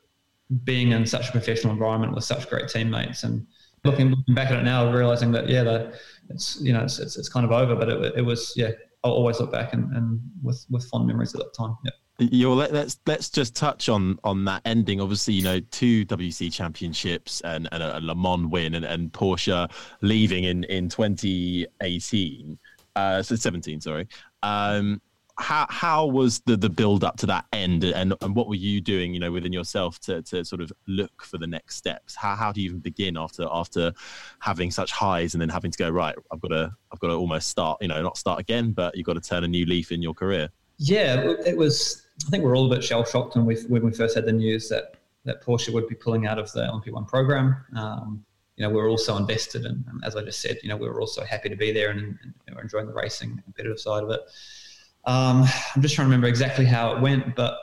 being in such a professional environment with such great teammates, and looking, looking back at it now, realizing that yeah, the, it's you know it's, it's, it's kind of over, but it, it was yeah. I'll always look back and, and with with fond memories at that time. Yeah. Yo, let, us let's just touch on on that ending. Obviously, you know, two WC championships and, and a Le Mans win, and, and Porsche leaving in in 2018 uh, so 17, sorry. Um, how how was the the build up to that end, and and what were you doing, you know, within yourself to to sort of look for the next steps? How how do you even begin after after having such highs and then having to go right? I've got to I've got to almost start, you know, not start again, but you've got to turn a new leaf in your career. Yeah, it was. I think we're all a bit shell shocked when we when we first had the news that that Porsche would be pulling out of the LMP1 program. Um, you know, we were also invested. And, and, as I just said, you know, we were also happy to be there and, and know, enjoying the racing, competitive side of it. Um, I'm just trying to remember exactly how it went, but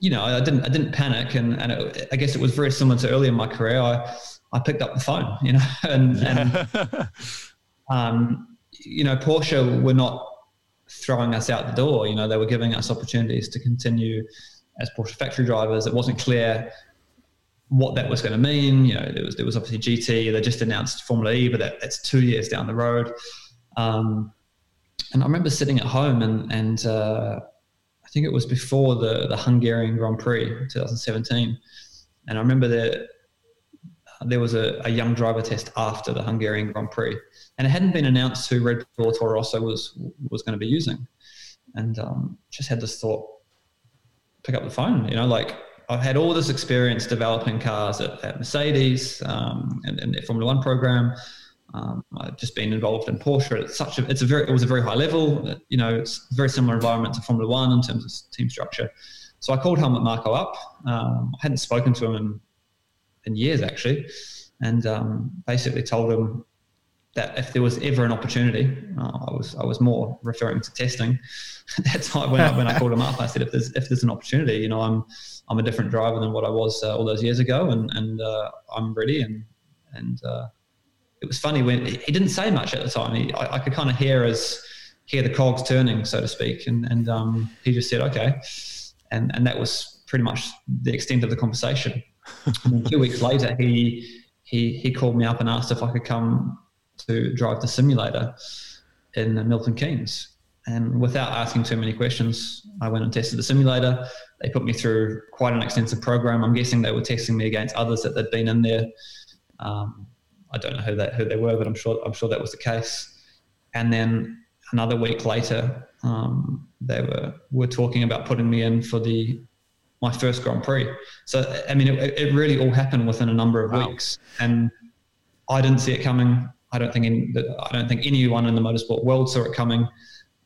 you know, I didn't, I didn't panic. And, and it, I guess it was very similar to earlier in my career. I, I picked up the phone, (laughs) you know, and, and um, you know, Porsche were not throwing us out the door. You know, they were giving us opportunities to continue as Porsche factory drivers. It wasn't clear what that was going to mean. You know, there was there was obviously GT. They just announced Formula E, but that, that's two years down the road. Um, and I remember sitting at home, and and uh, I think it was before the the Hungarian Grand Prix 2017, and I remember that there was a, a, young driver test after the Hungarian Grand Prix, and it hadn't been announced who Red Bull Toro Rosso was was going to be using, and um, just had this thought: pick up the phone, you know, like I've had all this experience developing cars at, at Mercedes um, and, and their Formula One program. Um, I've just been involved in Porsche. It's such a, it's a very, it was a very high level. You know, it's a very similar environment to Formula One in terms of team structure. So I called Helmut Marko up. Um, I hadn't spoken to him in, in years actually, and um, basically told him, that if there was ever an opportunity, uh, I was I was more referring to testing. (laughs) That's when I, when I called him up. I said, if there's if there's an opportunity, you know, I'm I'm a different driver than what I was uh, all those years ago, and and uh, I'm ready. And and uh, it was funny when he didn't say much at the time. He, I, I, could kind of hear as hear the cogs turning, so to speak, and and um, he just said, okay, and and that was pretty much the extent of the conversation. two weeks later, he he he called me up and asked if I could come to drive the simulator in Milton Keynes. And without asking too many questions, I went and tested the simulator. They put me through quite an extensive program. I'm guessing they were testing me against others that had been in there. Um, I don't know who that who they were, but I'm sure I'm sure that was the case. And then another week later, um, they were were talking about putting me in for the my first Grand Prix. So I mean, it, it really all happened within a number of wow. weeks, and I didn't see it coming. I don't think any, I don't think anyone in the motorsport world saw it coming.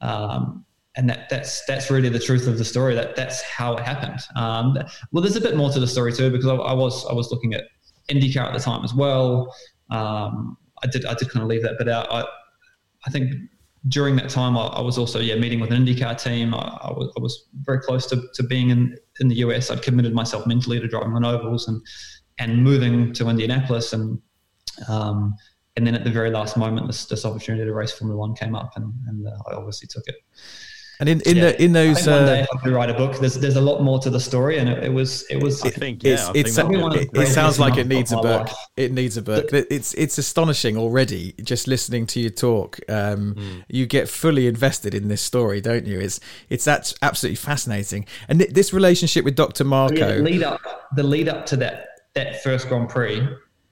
Um, and that, that's that's really the truth of the story. That that's how it happened. Um, well, there's a bit more to the story too because I, I, was I was looking at IndyCar at the time as well. Um, I did I did kind of leave that bit out. I I think during that time I, I was also yeah meeting with an IndyCar team. I, I, was, I was very close to, to being in in the US. I'd committed myself mentally to driving on ovals and and moving to Indianapolis and um, and then at the very last moment, this, this opportunity to race Formula One came up, and, and uh, I obviously took it. And in, in yeah. the in those, one day uh, I could write a book. There's there's a lot more to the story, and it, it was it was. I think yeah, it's, I think it, it sounds like it needs a book. Life. It needs a book. It's it's astonishing already just listening to you talk. Um, mm. You get fully invested in this story, don't you? It's it's that's absolutely fascinating. And this relationship with Dr. Marko, yeah, lead up the lead up to that that first Grand Prix.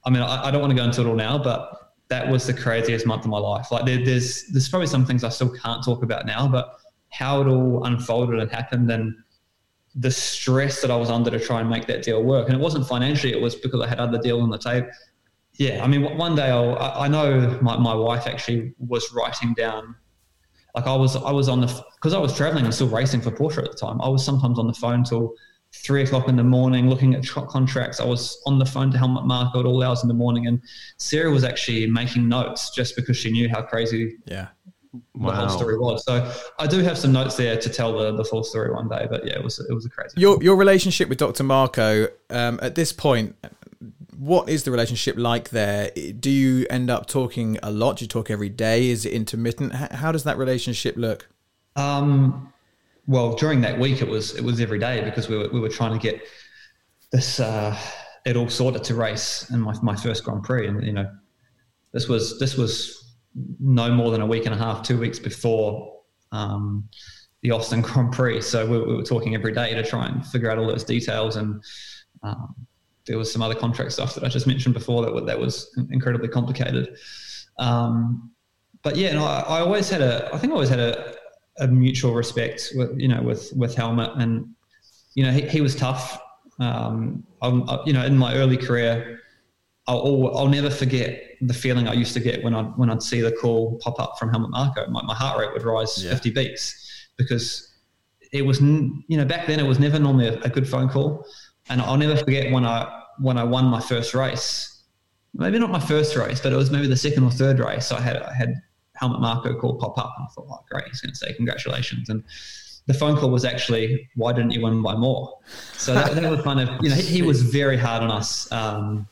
I mean, I, I don't want to go into it all now, but that was the craziest month of my life. Like there, there's there's probably some things I still can't talk about now, but how it all unfolded and happened and the stress that I was under to try and make that deal work. And it wasn't financially; it was because I had other deals on the table. Yeah, I mean, one day I'll, I know my, my wife actually was writing down, like I was I was on the because I was traveling and still racing for Porsche at the time. I was sometimes on the phone till three o'clock in the morning looking at contracts. I was on the phone to Helmut Marko at all hours in the morning, and Sarah was actually making notes just because she knew how crazy yeah. Wow. the whole story was. So I do have some notes there to tell the, the full story one day. But yeah, it was it was a crazy. Your your relationship with Dr. Marko um, at this point. What is the relationship like there? Do you end up talking a lot? Do you talk every day? Is it intermittent? How does that relationship look? Um, well, during that week, it was it was every day because we were we were trying to get this uh, it all sorted to race in my my first Grand Prix, and you know, this was this was no more than a week and a half, two weeks before um, the Austin Grand Prix. So we, we, were talking every day to try and figure out all those details, and um, there was some other contract stuff that I just mentioned before that that was incredibly complicated. Um, but yeah, no, I, I always had a I think I always had a a mutual respect with you know with with Helmut and you know he, he was tough um, I, you know in my early career I'll, I'll never forget the feeling I used to get when I when I'd see the call pop up from Helmut Marko. my, my heart rate would rise yeah. 50 beats because it was you know back then it was never normally a, a good phone call and I'll never forget when I when I won my first race maybe not my first race but it was maybe the second or third race So I had I had Helmut Marko call pop up. And I thought, oh, great, he's going to say congratulations. And the phone call was actually, why didn't you win by more? So that, that was kind of, you know, he, he was very hard on us um,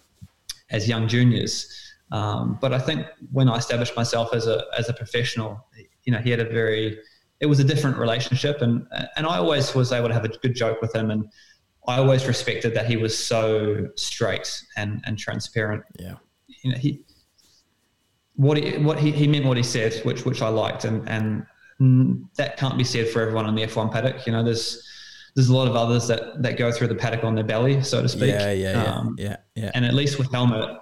as young juniors. Um, but I think when I established myself as a as a professional, you know, he had a very, it was a different relationship, and and I always was able to have a good joke with him, and I always respected that he was so straight and and transparent. Yeah, you know, he what he, what he, he meant what he said, which which I liked, and and that can't be said for everyone on the F1 paddock. You know, there's there's a lot of others that that go through the paddock on their belly, so to speak. Yeah, yeah, um, yeah, yeah, And at least with Helmut,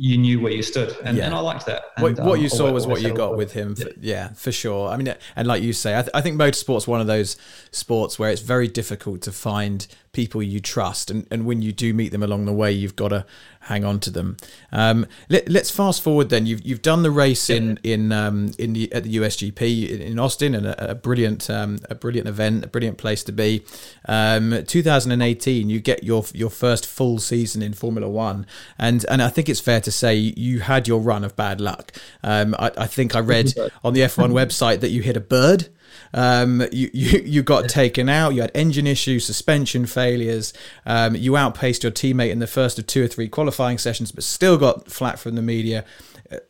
you knew where you stood, and, yeah. and I liked that. And, what, what um, you saw was what you got with him. For, yeah. yeah. for sure. I mean, and like you say, I, th- I think motorsport's one of those sports where it's very difficult to find people you trust, and, and when you do meet them along the way, you've got to hang on to them. Um, let, us fast forward then. You've you've done the race in in um, in the at the USGP in Austin, and a, a brilliant um, a brilliant event, a brilliant place to be. Um, 2018, you get your your first full season in Formula One, and and I think it's fair to say you had your run of bad luck. Um, I, I think I read (laughs) on the F1 website that you hit a bird. Um, you, (laughs) you you got taken out. You had engine issues, suspension failures. Um, you outpaced your teammate in the first of two or three qualifying sessions, but still got flat from the media.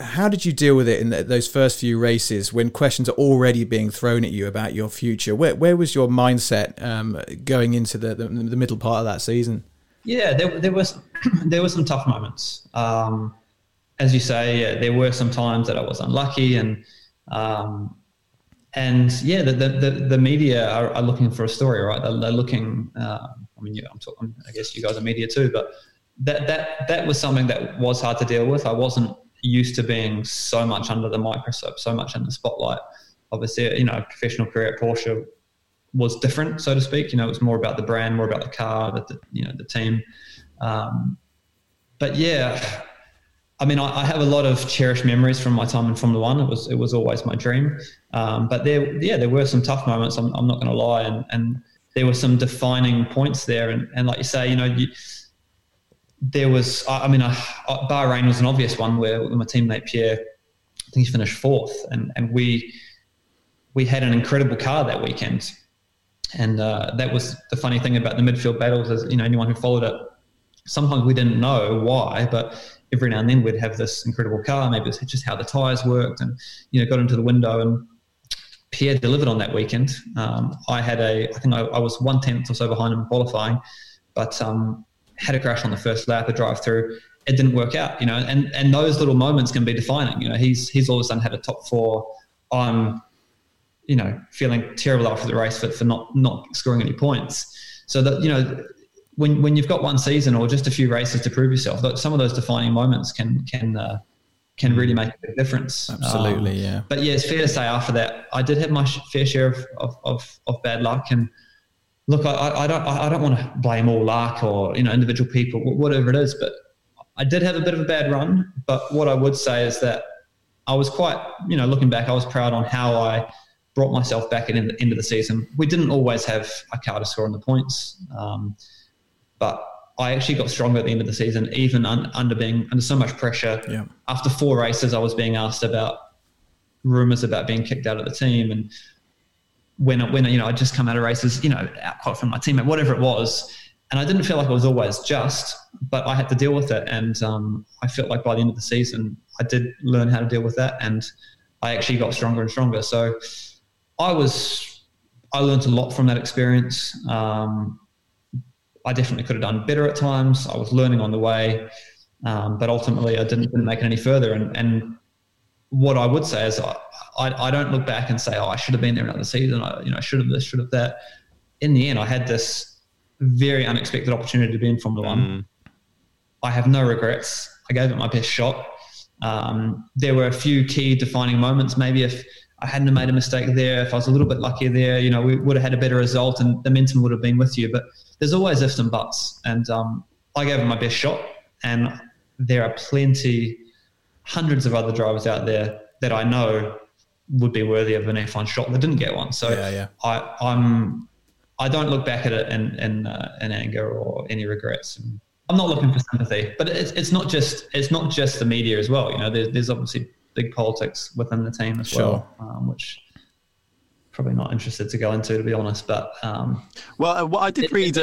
How did you deal with it in those first few races when questions are already being thrown at you about your future? Where where was your mindset um, going into the, the, the middle part of that season? Yeah, there, there was (clears throat) there were some tough moments. Um, as you say, yeah, there were some times that I was unlucky and um, and yeah, the, the, the, media are, are, looking for a story, right? They're, they're looking. Uh, I mean, I'm talking. I guess you guys are media too, but that that that was something that was hard to deal with. I wasn't used to being so much under the microscope, so much in the spotlight. Obviously, you know, professional career at Porsche was different, so to speak. You know, it was more about the brand, more about the car, the, the you know the team. Um, but yeah, I mean, I, I, have a lot of cherished memories from my time in Formula One. It was it was always my dream. Um, but there, yeah, there were some tough moments. I'm, I'm not going to lie, and and there were some defining points there. And, and like you say, you know, you, there was. I, mean, I, Bahrain was an obvious one where my teammate Pierre, I think he finished fourth, and and we we had an incredible car that weekend. And uh, that was the funny thing about the midfield battles is, you know, anyone who followed it, sometimes we didn't know why, but every now and then we'd have this incredible car. Maybe it's just how the tires worked, and you know, got into the window and Pierre delivered on that weekend. Um, I had a, I think I, I was one tenth or so behind him qualifying, but um, had a crash on the first lap, a drive through. It didn't work out, you know, and and those little moments can be defining. You know, he's he's all of a sudden had a top four. I'm, you know, feeling terrible after the race for, for not not scoring any points. So that you know, when when you've got one season or just a few races to prove yourself, some of those defining moments can can uh, can really make a big difference. Absolutely, um, yeah. But yeah, it's fair to say after that, I did have my fair share of of, of, of bad luck. And look, I, I don't I don't want to blame all luck or you know individual people, whatever it is. But I did have a bit of a bad run. But what I would say is that I was quite you know looking back, I was proud on how I brought myself back at the end of the season. We didn't always have a car to score on the points. Um, but I actually got stronger at the end of the season, even un, under being under so much pressure. Yeah. After four races, I was being asked about rumors about being kicked out of the team, and when when you know I just come out of races, you know, out quite from my teammate, whatever it was, and I didn't feel like I was always just, but I had to deal with it, and um, I felt like by the end of the season, I did learn how to deal with that, and I actually got stronger and stronger. So I was I learned a lot from that experience. Um, I definitely could have done better at times. I was learning on the way, um, but ultimately I didn't, didn't, make it any further. And, and what I would say is I, I, I, don't look back and say, oh, I should have been there another season. I, you know, should have this, should have that. In the end, I had this very unexpected opportunity to be in Formula One. Mm. I have no regrets. I gave it my best shot. Um, there were a few key defining moments. Maybe if I hadn't made a mistake there, if I was a little bit luckier there, you know, we would have had a better result and the momentum would have been with you. But there's always ifs and buts. And um, I gave it my best shot. And there are plenty, hundreds of other drivers out there that I know would be worthy of an F1 shot that didn't get one. So yeah, yeah. I, I'm, I don't look back at it in in, uh, in anger or any regrets. I'm not looking for sympathy, but it's, it's not just it's not just the media as well. You know, there's, there's obviously big politics within the team as sure. well, um, which probably not interested to go into, to be honest. But um, well, uh, what I did it, read,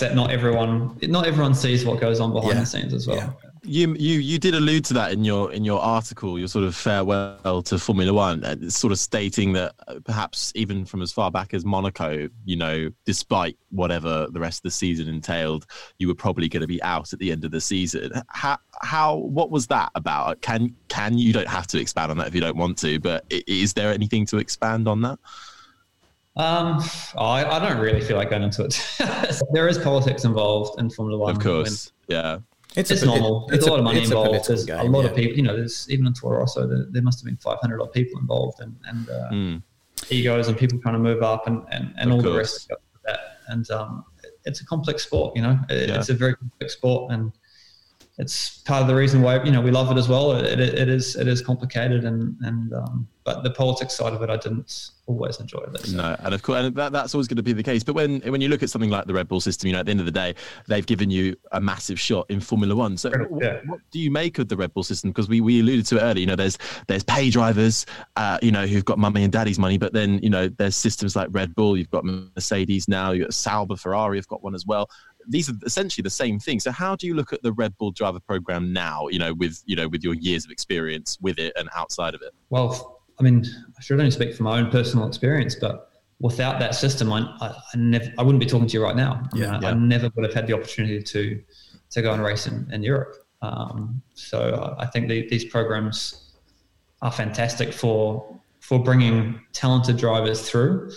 that not everyone, not everyone sees what goes on behind yeah. the scenes as well. Yeah you you you did allude to that in your in your article, your sort of farewell to Formula One, uh, sort of stating that uh, perhaps even from as far back as Monaco, you know, despite whatever the rest of the season entailed, you were probably going to be out at the end of the season. How how what was that about? Can can you don't have to expand on that if you don't want to, but is there anything to expand on that? Um, I, I don't really feel like going into it. (laughs) there is politics involved in Formula One. Of course, yeah it's, it's a, normal. It, there's a lot of money involved. There's game, a lot yeah. of people. You know, there's even in Toro Rosso, there, there must have been 500 odd people involved, and, and uh, mm. egos and people trying to move up, and and, and all course. the rest of that. And um, it's a complex sport. You know, it, Yeah. it's a very complex sport, and it's part of the reason why you know we love it as well. It, it, it is it is complicated, and and um, but the politics side of it, I didn't always enjoy it. So. No, and of course, and that, that's always going to be the case. But when when you look at something like the Red Bull system, you know, at the end of the day, they've given you a massive shot in Formula One. So, what, what do you make of the Red Bull system? Because we, we alluded to it earlier. You know, there's there's pay drivers, uh, you know, who've got mummy and daddy's money, but then you know, there's systems like Red Bull. You've got Mercedes now. You've got Sauber, Ferrari. Have got one as well. These are essentially the same thing. So, how do you look at the Red Bull driver program now? You know, with you know, with your years of experience with it and outside of it. Well, I mean, I should only speak from my own personal experience, but without that system, I, I, I never, I wouldn't be talking to you right now. I, Yeah, I, yeah. I never would have had the opportunity to to go and race in, in Europe. Um, so I think the, these programs are fantastic for for bringing talented drivers through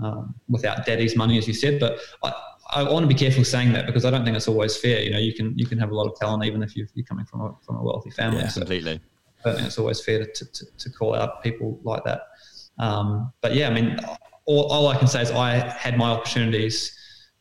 um, without daddy's money, as you said. But I, I want to be careful saying that because I don't think it's always fair. You know, you can you can have a lot of talent even if you're, you're coming from a from a wealthy family. Yeah. So- Completely. I don't think it's always fair to, to, to call out people like that. Um, but yeah, I mean, all, all I can say is I had my opportunities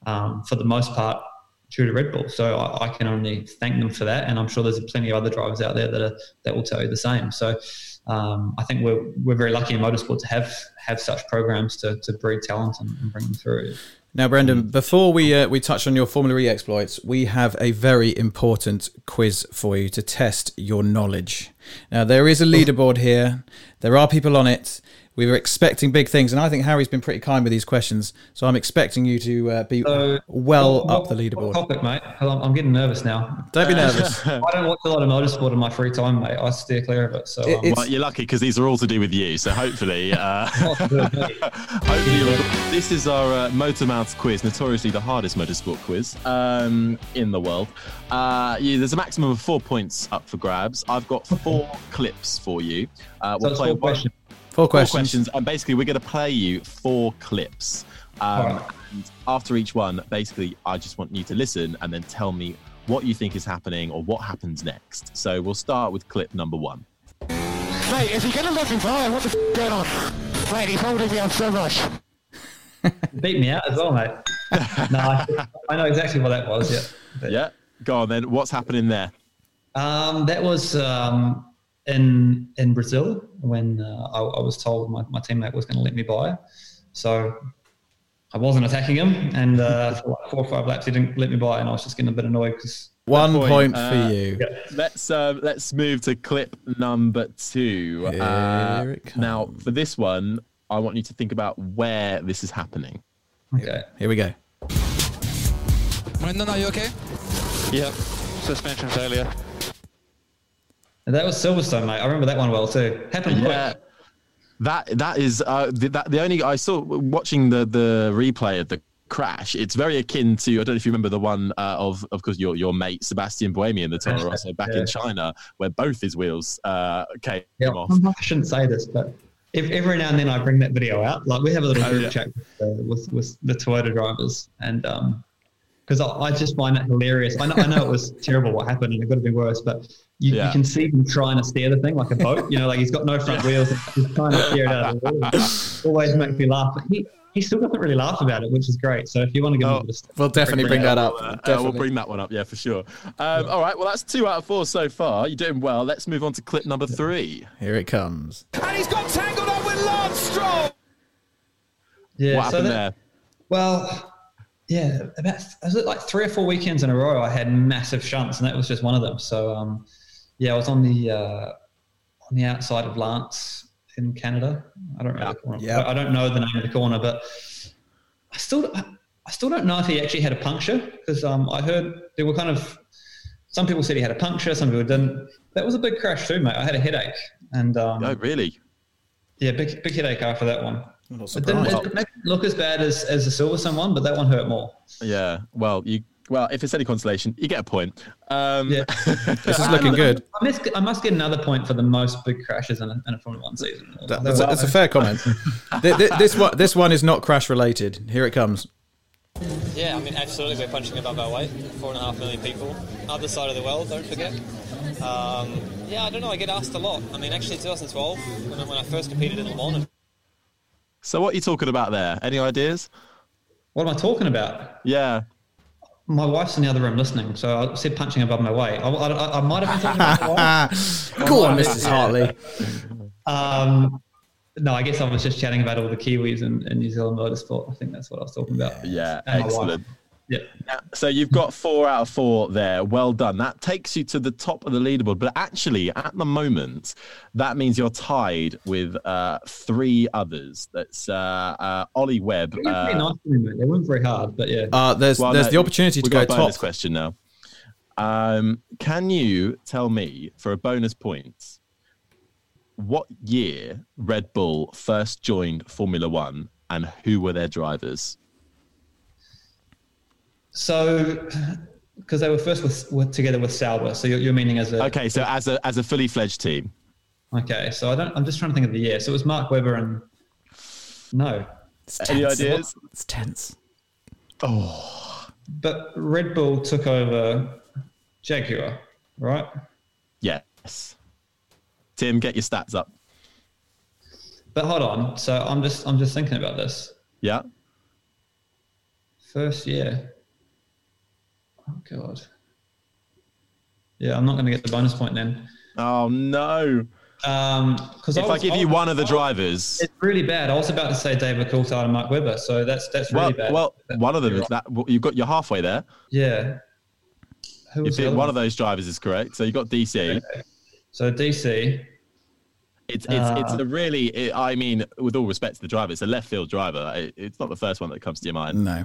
um, for the most part due to Red Bull. So I, I can only thank them for that. And I'm sure there's plenty of other drivers out there that are, that will tell you the same. So um, I think we're, we're very lucky in motorsport to have, have such programs to, to breed talent and, and bring them through. Now, Brendon, before we uh, we touch on your Formula E exploits, we have a very important quiz for you to test your knowledge. Now, there is a leaderboard here. There are people on it. We were expecting big things, and I think Harry's been pretty kind with these questions. So I'm expecting you to uh, be So, well what- up the what leaderboard. topic, mate? 'Cause I'm, I'm getting nervous now. Don't be nervous. (laughs) I don't watch a lot of motorsport in my free time, mate. I steer clear of it. So It- um, Well, you're lucky because these are all to do with you. So hopefully, uh, not to do with me. hopefully you'll- this is our uh, Motor Mouth quiz, notoriously the hardest motorsport quiz um, in the world. Uh, you, there's a maximum of four points up for grabs. I've got four clips for you. Uh, So we'll it's play one- questions. Four four questions. questions, and basically we're going to play you four clips. Um, Alright. And after each one, basically, I just want you to listen and then tell me what you think is happening or what happens next. So we'll start with clip number one. Mate, is he gonna let me by? What the f- going on? Mate, he's holding me on so much. (laughs) Beat me out as well, mate. no, I, I know exactly what that was. Yeah. But, Yeah, go on then. What's happening there? Um, that was um, in in Brazil when uh, I, I was told my, my teammate was going to let me by. So I wasn't attacking him, and uh, (laughs) for like four or five laps he didn't let me by, and I was just getting a bit annoyed because One point, point, uh, for you. Let's uh, let's move to clip number two. Uh, Here it now, for this one, I want you to think about where this is happening. okay. Here we go. Brendon, are you okay? Yep. Suspension failure. And that was Silverstone, mate. I remember that one well too. Happened Yeah. quick. That that is uh, the, that the only I saw watching the the replay of the crash. It's very akin to I don't know if you remember the one uh, of of course your your mate Sebastian Buemi in the (laughs) Toro Rosso back Yeah. in China where both his wheels uh, came Yeah, off. I shouldn't say this, but if, every now and then I bring that video out. Like we have a little Oh, group yeah. chat with, uh, with with the Toyota drivers, and um, because I, I just find it hilarious. I know, I know it was (laughs) terrible what happened, and it could have been worse, but you, Yeah. you can see him trying to steer the thing like a boat. You know, like he's got no front wheels, and he's trying to steer it out of the wall. (laughs) Always makes me laugh. But he he still doesn't really laugh about it, which is great. So if you want to give him Oh. a bit We'll definitely bring that up. Uh, uh, Definitely. we'll bring that one up, yeah, for sure. Um, all right, well, that's two out of four so far. You're doing well. Let's move on to clip number three. Here it comes. And he's got tangled up with Lance Stroll. yeah. what so happened that- there? Well, yeah, about was it like three or four weekends in a row I had massive shunts, and that was just one of them. So, um, yeah, I was on the uh, on the outside of Lance in Canada. I don't know Yeah. I don't know the name of the corner, but I still I still don't know if he actually had a puncture because um, I heard there were kind of some people said he had a puncture, some people didn't. That was a big crash too, mate. I had a headache, and um, Oh, really? yeah, big big headache after that one. Not It didn't, it didn't look as bad as, as the Silverstone one, but that one hurt more. Yeah. Well, you. Well, if it's any consolation, you get a point. Um, Yeah. (laughs) This is looking good. I must, I must get another point for the most big crashes in a, in a Formula One season. That- That's a, that's a fair comment. (laughs) Th- th- this one, this one is not crash related. Here it comes. Yeah, I mean, absolutely, we're punching above our weight. Four and a half million people. Other side of the world, don't forget. Um, yeah, I don't know, I get asked a lot. I mean, actually, 2012, when I, when I first competed in Le Mans, So, what are you talking about there? Any ideas? What am I talking about? Yeah. my wife's in the other room listening, so I said punching above my weight. I, I, I might have been talking about my wife. (laughs) Go on, Mrs. Hartley. Um, no, I guess I was just chatting about all the Kiwis in, in New Zealand motorsport. I think that's what I was talking about. Yeah, And my wife. Excellent. Yeah. So you've got four out of four there. Well done. That takes you to the top of the leaderboard. But actually, at the moment, that means you're tied with uh, three others. That's uh, uh, Ollie Webb. They Uh, nice to me, they weren't very hard, but yeah. Uh, there's well, there's no, the opportunity to go got a bonus top. question now. Um, can you tell me for a bonus point what year Red Bull first joined Formula One and who were their drivers? So, because they were first with, with together with Sauber, so you're, you're meaning as a Okay, so as a as a fully fledged team. okay. So I don't. I'm just trying to think of the year. So it was Mark Webber and no, Any ideas? It's tense. Oh. But Red Bull took over Jaguar, right? Yes. Tim, get your stats up. But hold on. So I'm just I'm just thinking about this. Yeah. First year. Oh god. Yeah, I'm not going to get the bonus point then. Oh no. Um, because If I give you one of the drivers, it's really bad. I was about to say David Coulthard and Mark Webber, so that's that's really well, bad. well, one of them is that well, you've got you're halfway there. yeah. Who was If the it, other one of those drivers is correct, so you got DC. So DC. It's it's it's Uh, a really. It, I mean, with all respect to the driver, it's a left field driver. It, it's not the first one that comes to your mind. No,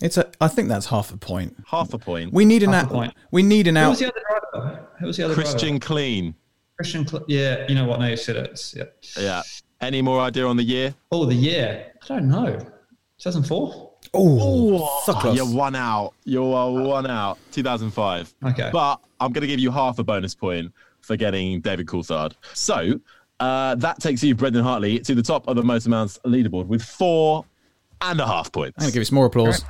it's a. I think that's half a point. Half a point. We need an Half a out. point. We need an Who out. was the other driver? Who was the other Christian driver? Klien. Christian. Cl- yeah, you know what? No, you said it. It's- Yeah. Yeah. Any more idea on the year? Oh, the year. I don't know. 2004. Oh, so close. You're one out. You're one out. 2005. Okay. But I'm going to give you half a bonus point for getting David Coulthard. So uh, that takes you, Brendon Hartley, to the top of the Motor Mouths leaderboard with four and a half points. I'm gonna give you some more applause.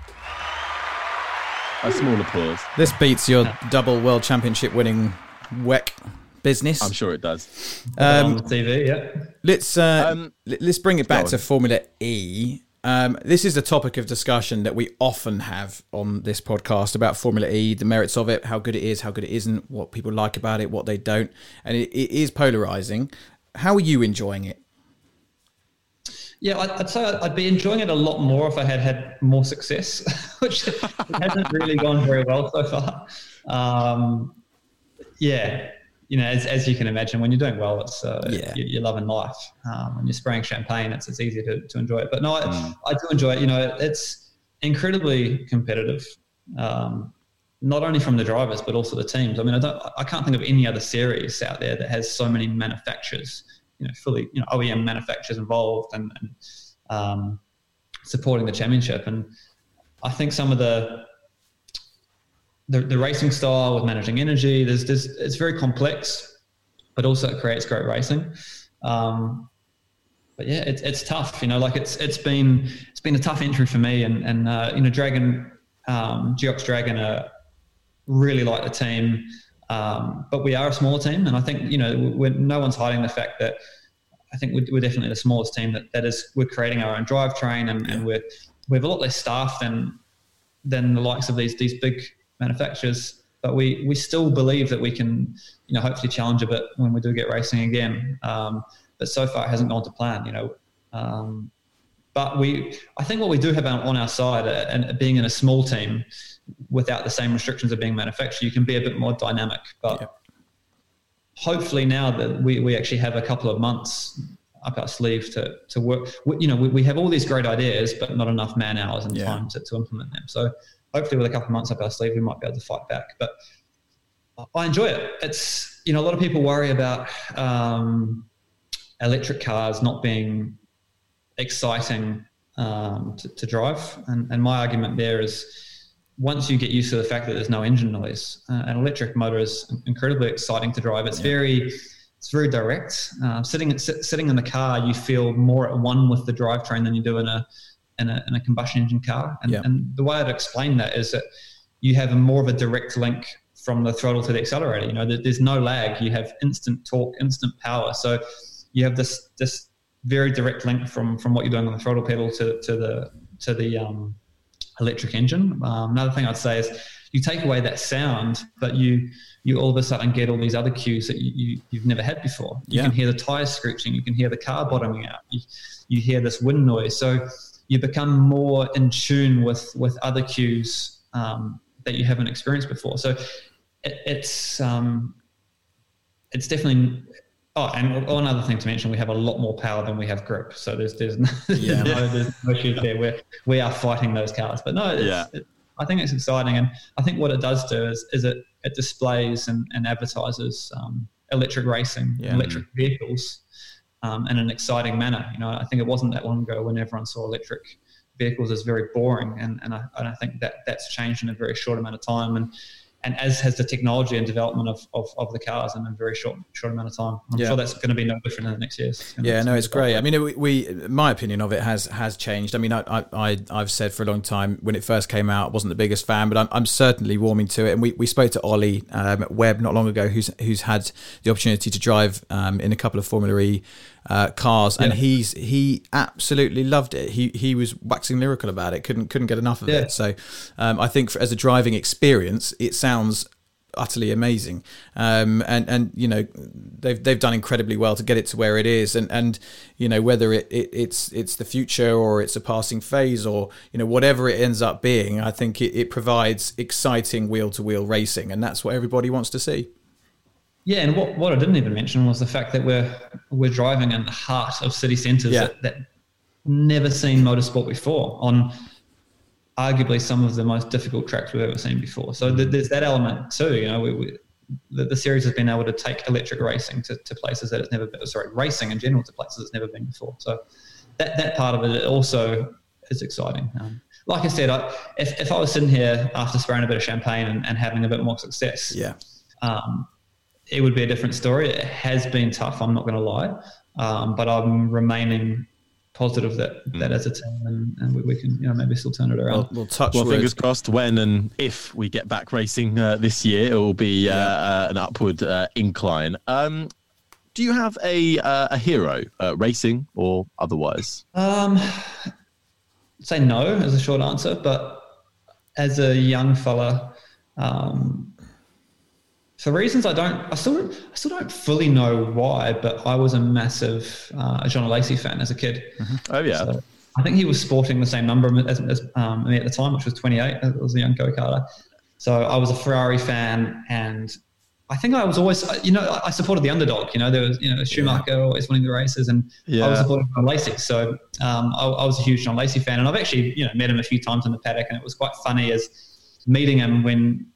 A small applause. This beats your double world championship winning WEC business. I'm sure it does. on the TV. Yeah. Let's uh, Um, let's bring it back to. Formula E. Um, this is a topic of discussion that we often have on this podcast about Formula E, the merits of it, how good it is, how good it isn't, what people like about it, what they don't, and it, it is polarizing. How are you enjoying it? Yeah, I'd, I'd say I'd be enjoying it a lot more if I had had more success, (laughs) which hasn't really gone very well so far. Um, yeah, you know, as, as you can imagine, when you're doing well, it's uh, Yeah. you, you're loving life. Um, when you're spraying champagne, it's it's easy to, to enjoy it. But no, I, I do enjoy it. You know, it's incredibly competitive. Um, not only from the drivers but also the teams. I mean, I don't, I can't think of any other series out there that has so many manufacturers, you know, fully, you know, OEM manufacturers involved and, and um, supporting the championship. And I think some of the, the the racing style with managing energy, there's, there's it's very complex, but also it creates great racing. Um, but yeah, it's it's tough. You know, like it's it's been it's been a tough entry for me, and and uh, you know, Dragon, um, Geox Dragon are really like the team, um, but we are a smaller team, and I think you know, we're, no one's hiding the fact that I think we're, we're definitely the smallest team that, that is we're creating our own drivetrain, and, and we're we have a lot less staff than than the likes of these these big manufacturers. But we we still believe that we can, you know, hopefully challenge a bit when we do get racing again. Um, but so far, it hasn't gone to plan. You know, um, but we I think what we do have on on our side, uh, and being in a small team without the same restrictions of being manufactured, you can be a bit more dynamic. But hopefully now that we, we actually have a couple of months up our sleeve to, to work, we, you know, we, we have all these great ideas, but not enough man hours and Yeah. time to, to implement them. So hopefully with a couple of months up our sleeve, we might be able to fight back. But I enjoy it. It's, you know, a lot of people worry about um, electric cars not being exciting um, to, to drive. And, and my argument there is once you get used to the fact that there's no engine noise, uh, an electric motor is incredibly exciting to drive. It's very, it's very direct. Uh, sitting sit, sitting in the car, you feel more at one with the drivetrain than you do in a in a, in a combustion engine car. And, Yeah. and the way I'd explain that is that you have a more of a direct link from the throttle to the accelerator. You know, there, there's no lag. You have instant torque, instant power. So you have this this very direct link from from what you're doing on the throttle pedal to to the to the um, electric engine. Um, another thing I'd say is you take away that sound, but you you all of a sudden get all these other cues that you, you have never had before. You Yeah. can hear the tires screeching, you can hear the car bottoming out, you, you hear this wind noise. So you become more in tune with with other cues um, that you haven't experienced before. So it, it's um, it's definitely. Oh, and one other thing to mention, we have a lot more power than we have grip. So there's there's no, (laughs) Yeah. no, there's no issues there. We're, we are fighting those cars. But no, it's, Yeah. it, I think it's exciting. And I think what it does do is, is it, it displays and, and advertises um, electric racing, Yeah. electric vehicles um, in an exciting manner. You know, I think it wasn't that long ago when everyone saw electric vehicles as very boring. And, and, I, and I think that that's changed in a very short amount of time. And and as has the technology and development of, of, of the cars in a very short short amount of time. I'm Yeah. sure that's going to be no different in the next years. Yeah, no, it's great. I mean, we, we my opinion of it has has changed. I mean, I, I I I've said for a long time when it first came out, I wasn't the biggest fan, but I'm, I'm certainly warming to it. And we, we spoke to Ollie um, Webb not long ago, who's who's had the opportunity to drive um, in a couple of Formula E uh, cars, and he's he absolutely loved it. He he was waxing lyrical about it. couldn't couldn't get enough of Yeah. it. So um, I think for, as a driving experience, it sounds utterly amazing. Um, and and you know they've they've done incredibly well to get it to where it is. And and you know whether it, it it's it's the future or it's a passing phase or you know whatever it ends up being, I think it, it provides exciting wheel to wheel racing, and that's what everybody wants to see. Yeah, and what, what I didn't even mention was the fact that we're we're driving in the heart of city centres Yeah. that, that never seen motorsport before on arguably some of the most difficult tracks we've ever seen before. So th- there's that element too. You know, we, we, the, the series has been able to take electric racing to, to places that it's never been. Sorry, racing in general to places it's never been before. So that that part of it also is exciting. Um, like I said, I, if if I was sitting here after spraying a bit of champagne and, and having a bit more success, Yeah. um, it would be a different story. It has been tough. I'm not going to lie, um, but I'm remaining positive that that as a team and, and we, we can you know maybe still turn it around. We'll, we'll touch Well, fingers crossed. When and if we get back racing uh, this year, it will be uh, uh, an upward uh, incline. Um, do you have a uh, a hero, uh, racing or otherwise? Um, say no as a short answer, but as a young fella, um, for reasons I don't, I still, don't- I still don't fully know why, but I was a massive uh, Jean Alesi fan as a kid. Oh yeah, So I think he was sporting the same number as, as um, me at the time, which was 28. I was a young go karter. So I was a Ferrari fan, and I think I was always, you know, I- I supported the underdog. You know, there was, you know, Schumacher always winning the races, and I Yeah. was supporting Jean Alesi. So um, I, I was a huge Jean Alesi fan, and I've actually, you know, met him a few times in the paddock, and it was quite funny as meeting him when,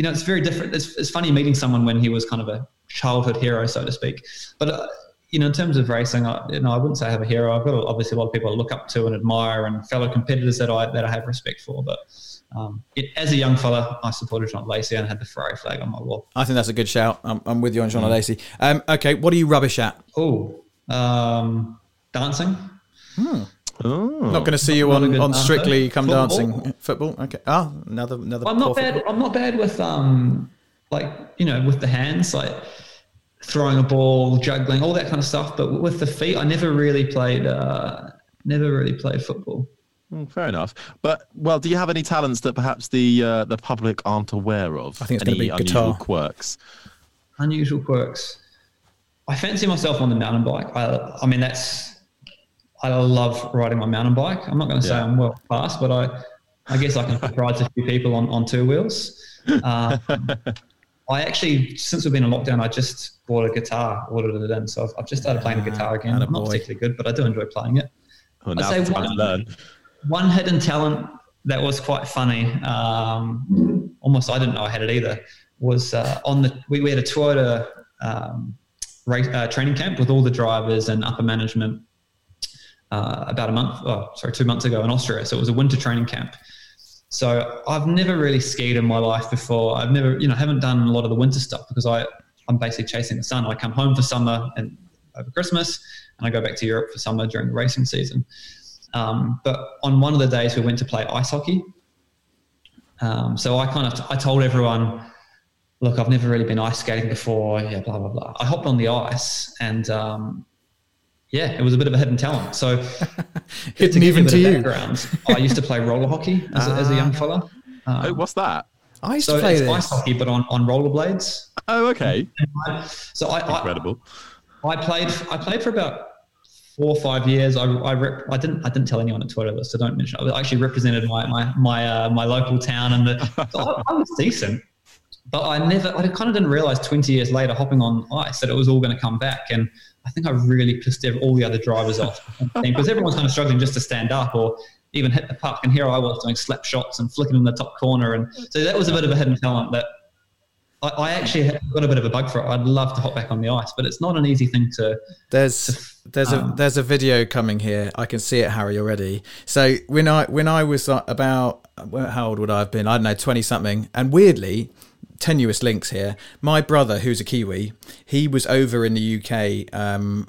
you know, it's very different. It's, it's funny meeting someone when he was kind of a childhood hero, so to speak. But uh, you know, in terms of racing, I, you know, I wouldn't say I have a hero. I've got obviously a lot of people I look up to and admire, and fellow competitors that I that I have respect for. But um, it, as a young fella, I supported Jean Alesi and had the Ferrari flag on my wall. I think that's a good shout. I'm, I'm with you on Jean Alesi. Um, okay, what are you rubbish at? Oh, um, dancing. Oh, Not going to see you Not on, on answer. Strictly Come Football? Dancing football. Okay. Ah, another another. I'm not bad. football. I'm not bad with um, like you know, with the hands, like throwing a ball, juggling, all that kind of stuff. But with the feet, I never really played. Uh, never really played football. Mm, fair enough. But well, do you have any talents that perhaps the uh, the public aren't aware of? I think it's gonna be unusual guitar. quirks. Unusual quirks. I fancy myself on the mountain bike. I, I mean, that's. I love riding my mountain bike. I'm not going to say Yeah. I'm world class, but I, I guess I can (laughs) surprise a few people on, on two wheels. Um, (laughs) I actually, since we've been in lockdown, I just bought a guitar, ordered it in. So I've, I've just started playing the guitar again. I'm not particularly good, but I do enjoy playing it. Oh, I'd say one- learn. One hidden talent that was quite funny, um, almost I didn't know I had it either, was uh, on the, we, we had a Toyota um, race, uh, training camp with all the drivers and upper management uh, about a month, oh, sorry, two months ago in Austria. So it was a winter training camp. So I've never really skied in my life before. I've never, you know, haven't done a lot of the winter stuff because I, I'm basically chasing the sun. I come home for summer and over Christmas, and I go back to Europe for summer during the racing season. Um, but on one of the days, we went to play ice hockey. Um, so I kind of I told everyone, look, I've never really been ice skating before. Yeah, blah blah blah. I hopped on the ice, and um, yeah, it was a bit of a hidden talent. So (laughs) Hidden even to you. I used to play roller hockey as, a, as a young fella. Um, oh, what's that? I used so to play it's this. ice hockey, but on, on rollerblades. Oh, okay. So I, I, Incredible. I played. I played for about four or five years. I, I, rep, I didn't. I didn't tell anyone at Twitter this, so don't mention. It. I actually represented my my my, uh, my local town, and the, so (laughs) I, I was decent. But I never. I kind of didn't realize twenty years later, hopping on ice, that it was all going to come back. And I think I really pissed all the other drivers off (laughs) because everyone's kind of struggling just to stand up or even hit the puck. And here I was doing slap shots and flicking in the top corner, and so that was a bit of a hidden talent that I, I actually got a bit of a bug for it. I'd love to hop back on the ice, but it's not an easy thing to. There's there's a Um, there's a video coming here. I can see it, Harry, already. So when I when I was uh, about how old would I have been? I don't know, twenty something. And weirdly, tenuous links here. My brother, who's a Kiwi, he was over in the UK. Um,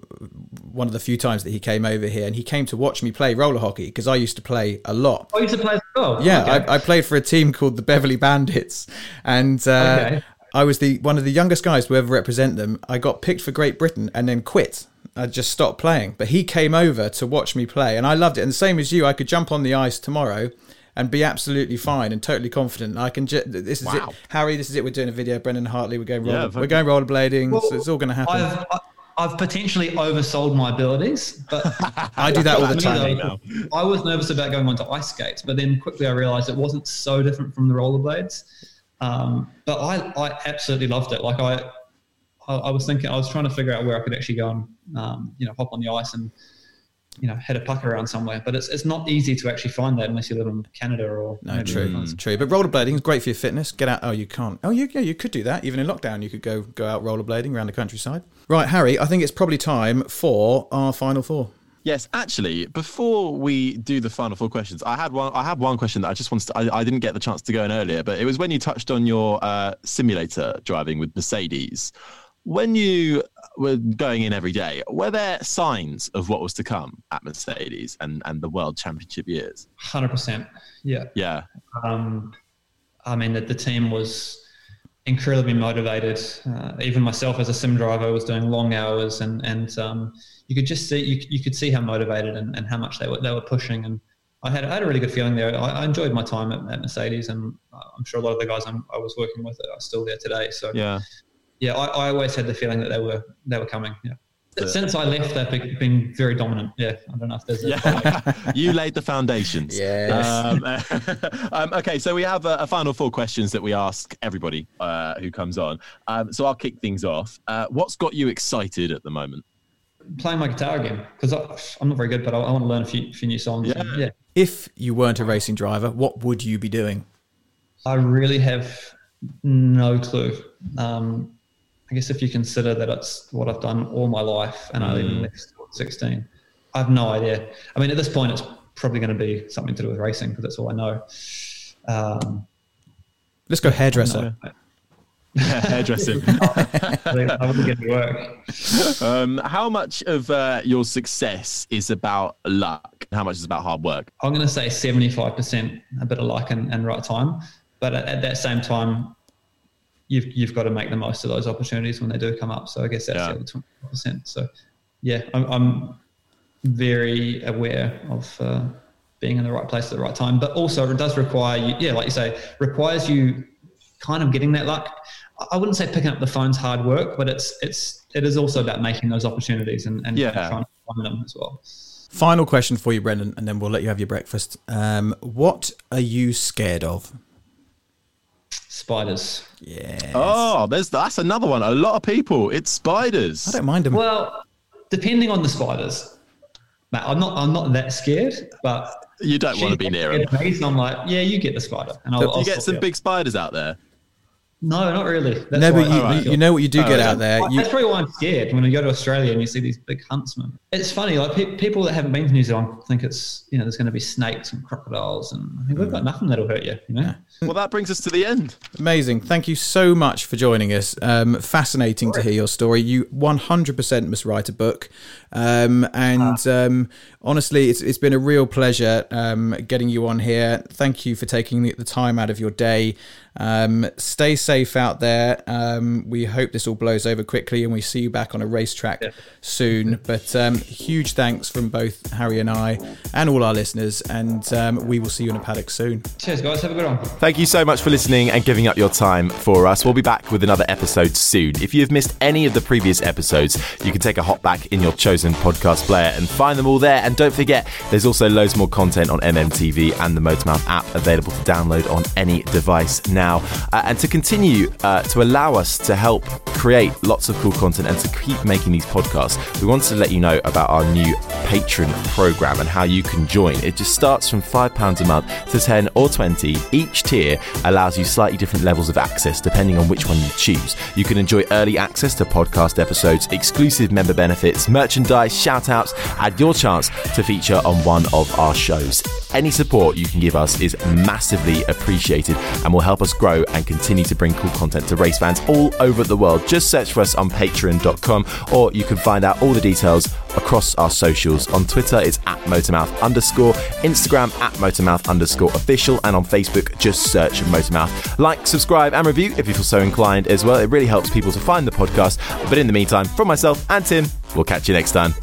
one of the few times that he came over here, and he came to watch me play roller hockey because I used to play a lot. I used to play as well. Yeah, Okay. I, I played for a team called the Beverly Bandits, and uh, Okay. I was the one of the youngest guys to ever represent them. I got picked for Great Britain and then quit. I just stopped playing. But he came over to watch me play, and I loved it. And the same as you, I could jump on the ice tomorrow and be absolutely fine and totally confident. I can. Ju- this is Wow. it, Harry. This is it. We're doing a video. Brendon Hartley. We're going. Roller, very we're going rollerblading. so it's all going to happen. I've, I- I've potentially oversold my abilities, but (laughs) I do that all the Me, time. though, I was nervous about going onto ice skates, but then quickly I realized it wasn't so different from the rollerblades. Um, but I, I absolutely loved it. Like I, I, I was thinking, I was trying to figure out where I could actually go and, um, you know, hop on the ice and, you know, hit a puck around somewhere. But it's, it's not easy to actually find that unless you live in Canada or No, true, France. true. But rollerblading is great for your fitness. Get out. Oh, you can't. Oh, you, yeah, you could do that. Even in lockdown, you could go go out rollerblading around the countryside. Right, Harry. I think it's probably time for our final four. Yes, actually, before we do the final four questions, I had one. I had one question that I just wanted to. I, I didn't get the chance to go in earlier, but it was when you touched on your uh, simulator driving with Mercedes. When you were going in every day, were there signs of what was to come at Mercedes and and the World Championship years? Hundred percent. Yeah. Yeah, Um, I mean, that the team was incredibly motivated. Uh, even myself as a sim driver was doing long hours, and and um, you could just see you, you could see how motivated and, and how much they were they were pushing. And I had I had a really good feeling there. I, I enjoyed my time at, at Mercedes, and I'm sure a lot of the guys I'm, I was working with are still there today. So yeah. Yeah, I, I always had the feeling that they were they were coming. Yeah. Since I left, they've been- been very dominant. Yeah, I don't know if there's a Yeah, (laughs) you laid the foundations. Yes. Um, (laughs) um, okay, so we have a, a final four questions that we ask everybody uh, who comes on. Um, so I'll kick things off. Uh, what's got you excited at the moment? playing my guitar again because I'm not very good, but I, I want to learn a few, few new songs. Yeah. yeah. If you weren't a racing driver, what would you be doing? I really have no clue. Um, I guess if you consider that it's what I've done all my life and I only Mm. left at 16, I have no idea. I mean, at this point, it's probably going to be something to do with racing because that's all I know. Um, Let's go hairdresser. (laughs) Hairdressing. (laughs) I wouldn't get any work. um, how much of uh, your success is about luck? How much is about hard work? I'm going to say 75% a bit of luck and, and right time. But at, at that same time, you've, you've got to make the most of those opportunities when they do come up. So I guess that's Yeah. the other 20%. So yeah, I'm, I'm very aware of uh, being in the right place at the right time. But also it does require you, yeah, like you say, requires you kind of getting that luck. I- I wouldn't say picking up the phone's hard work, but it's, it's, it is also about making those opportunities and, and, Yeah. trying to find them as well. Final question for you, Brendon, and then we'll let you have your breakfast. Um, what are you scared of? Spiders. Yeah. Oh, there's that's another one. A lot of people. It's spiders. I don't mind them. Well, depending on the spiders, Matt, I'm not. I'm not that scared, but You don't want to be near it. Me, I'm like, yeah, you get the spider, and I'll, Do I'll get some you big spiders out there? No, not really. That's no, but you, I- you, you know what you do Oh, get yeah. out there. Well, You, That's probably why I'm scared when you go to Australia and you see these big huntsmen. It's funny, like pe- people that haven't been to New Zealand think it's you know there's going to be snakes and crocodiles, and I mean, we've got nothing that'll hurt you. You know, Well, that brings us to the end. Amazing. Thank you so much for joining us. Um, fascinating to hear your story. You 100% must write a book. Um, and um, honestly, it's, it's been a real pleasure um, getting you on here. Thank you for taking the, the time out of your day. Um, stay safe out there. Um, we hope this all blows over quickly and we see you back on a racetrack soon. But um, huge thanks from both Harry and I and all our listeners. And um, we will see you in a paddock soon. Cheers, guys. Have a good one. Thank you so much for listening and giving up your time for us. We'll be back with another episode soon. If you've missed any of the previous episodes, you can take a hop back in your chosen podcast player and find them all there. And don't forget, there's also loads more content on MMTV and the Motormouth app available to download on any device now. Uh, and to continue uh, to allow us to help create lots of cool content and to keep making these podcasts, we wanted to let you know about our new patron program and how you can join. It just starts from £5 a month to 10 or 20. Each tier allows you slightly different levels of access depending on which one you choose. You can enjoy early access to podcast episodes, exclusive member benefits, merchandise, shout outs, and your chance to feature on one of our shows. Any support you can give us is massively appreciated and will help us grow and continue to bring cool content to race fans all over the world. Just search for us on patreon.com or you can find out all the details across our socials. On Twitter, it's at Motormouth underscore, Instagram at Motormouth underscore official, and on Facebook, just search Motormouth. Like, subscribe, and review if you feel so inclined as well. It really helps people to find the podcast. But in the meantime, from myself and Tim, we'll catch you next time.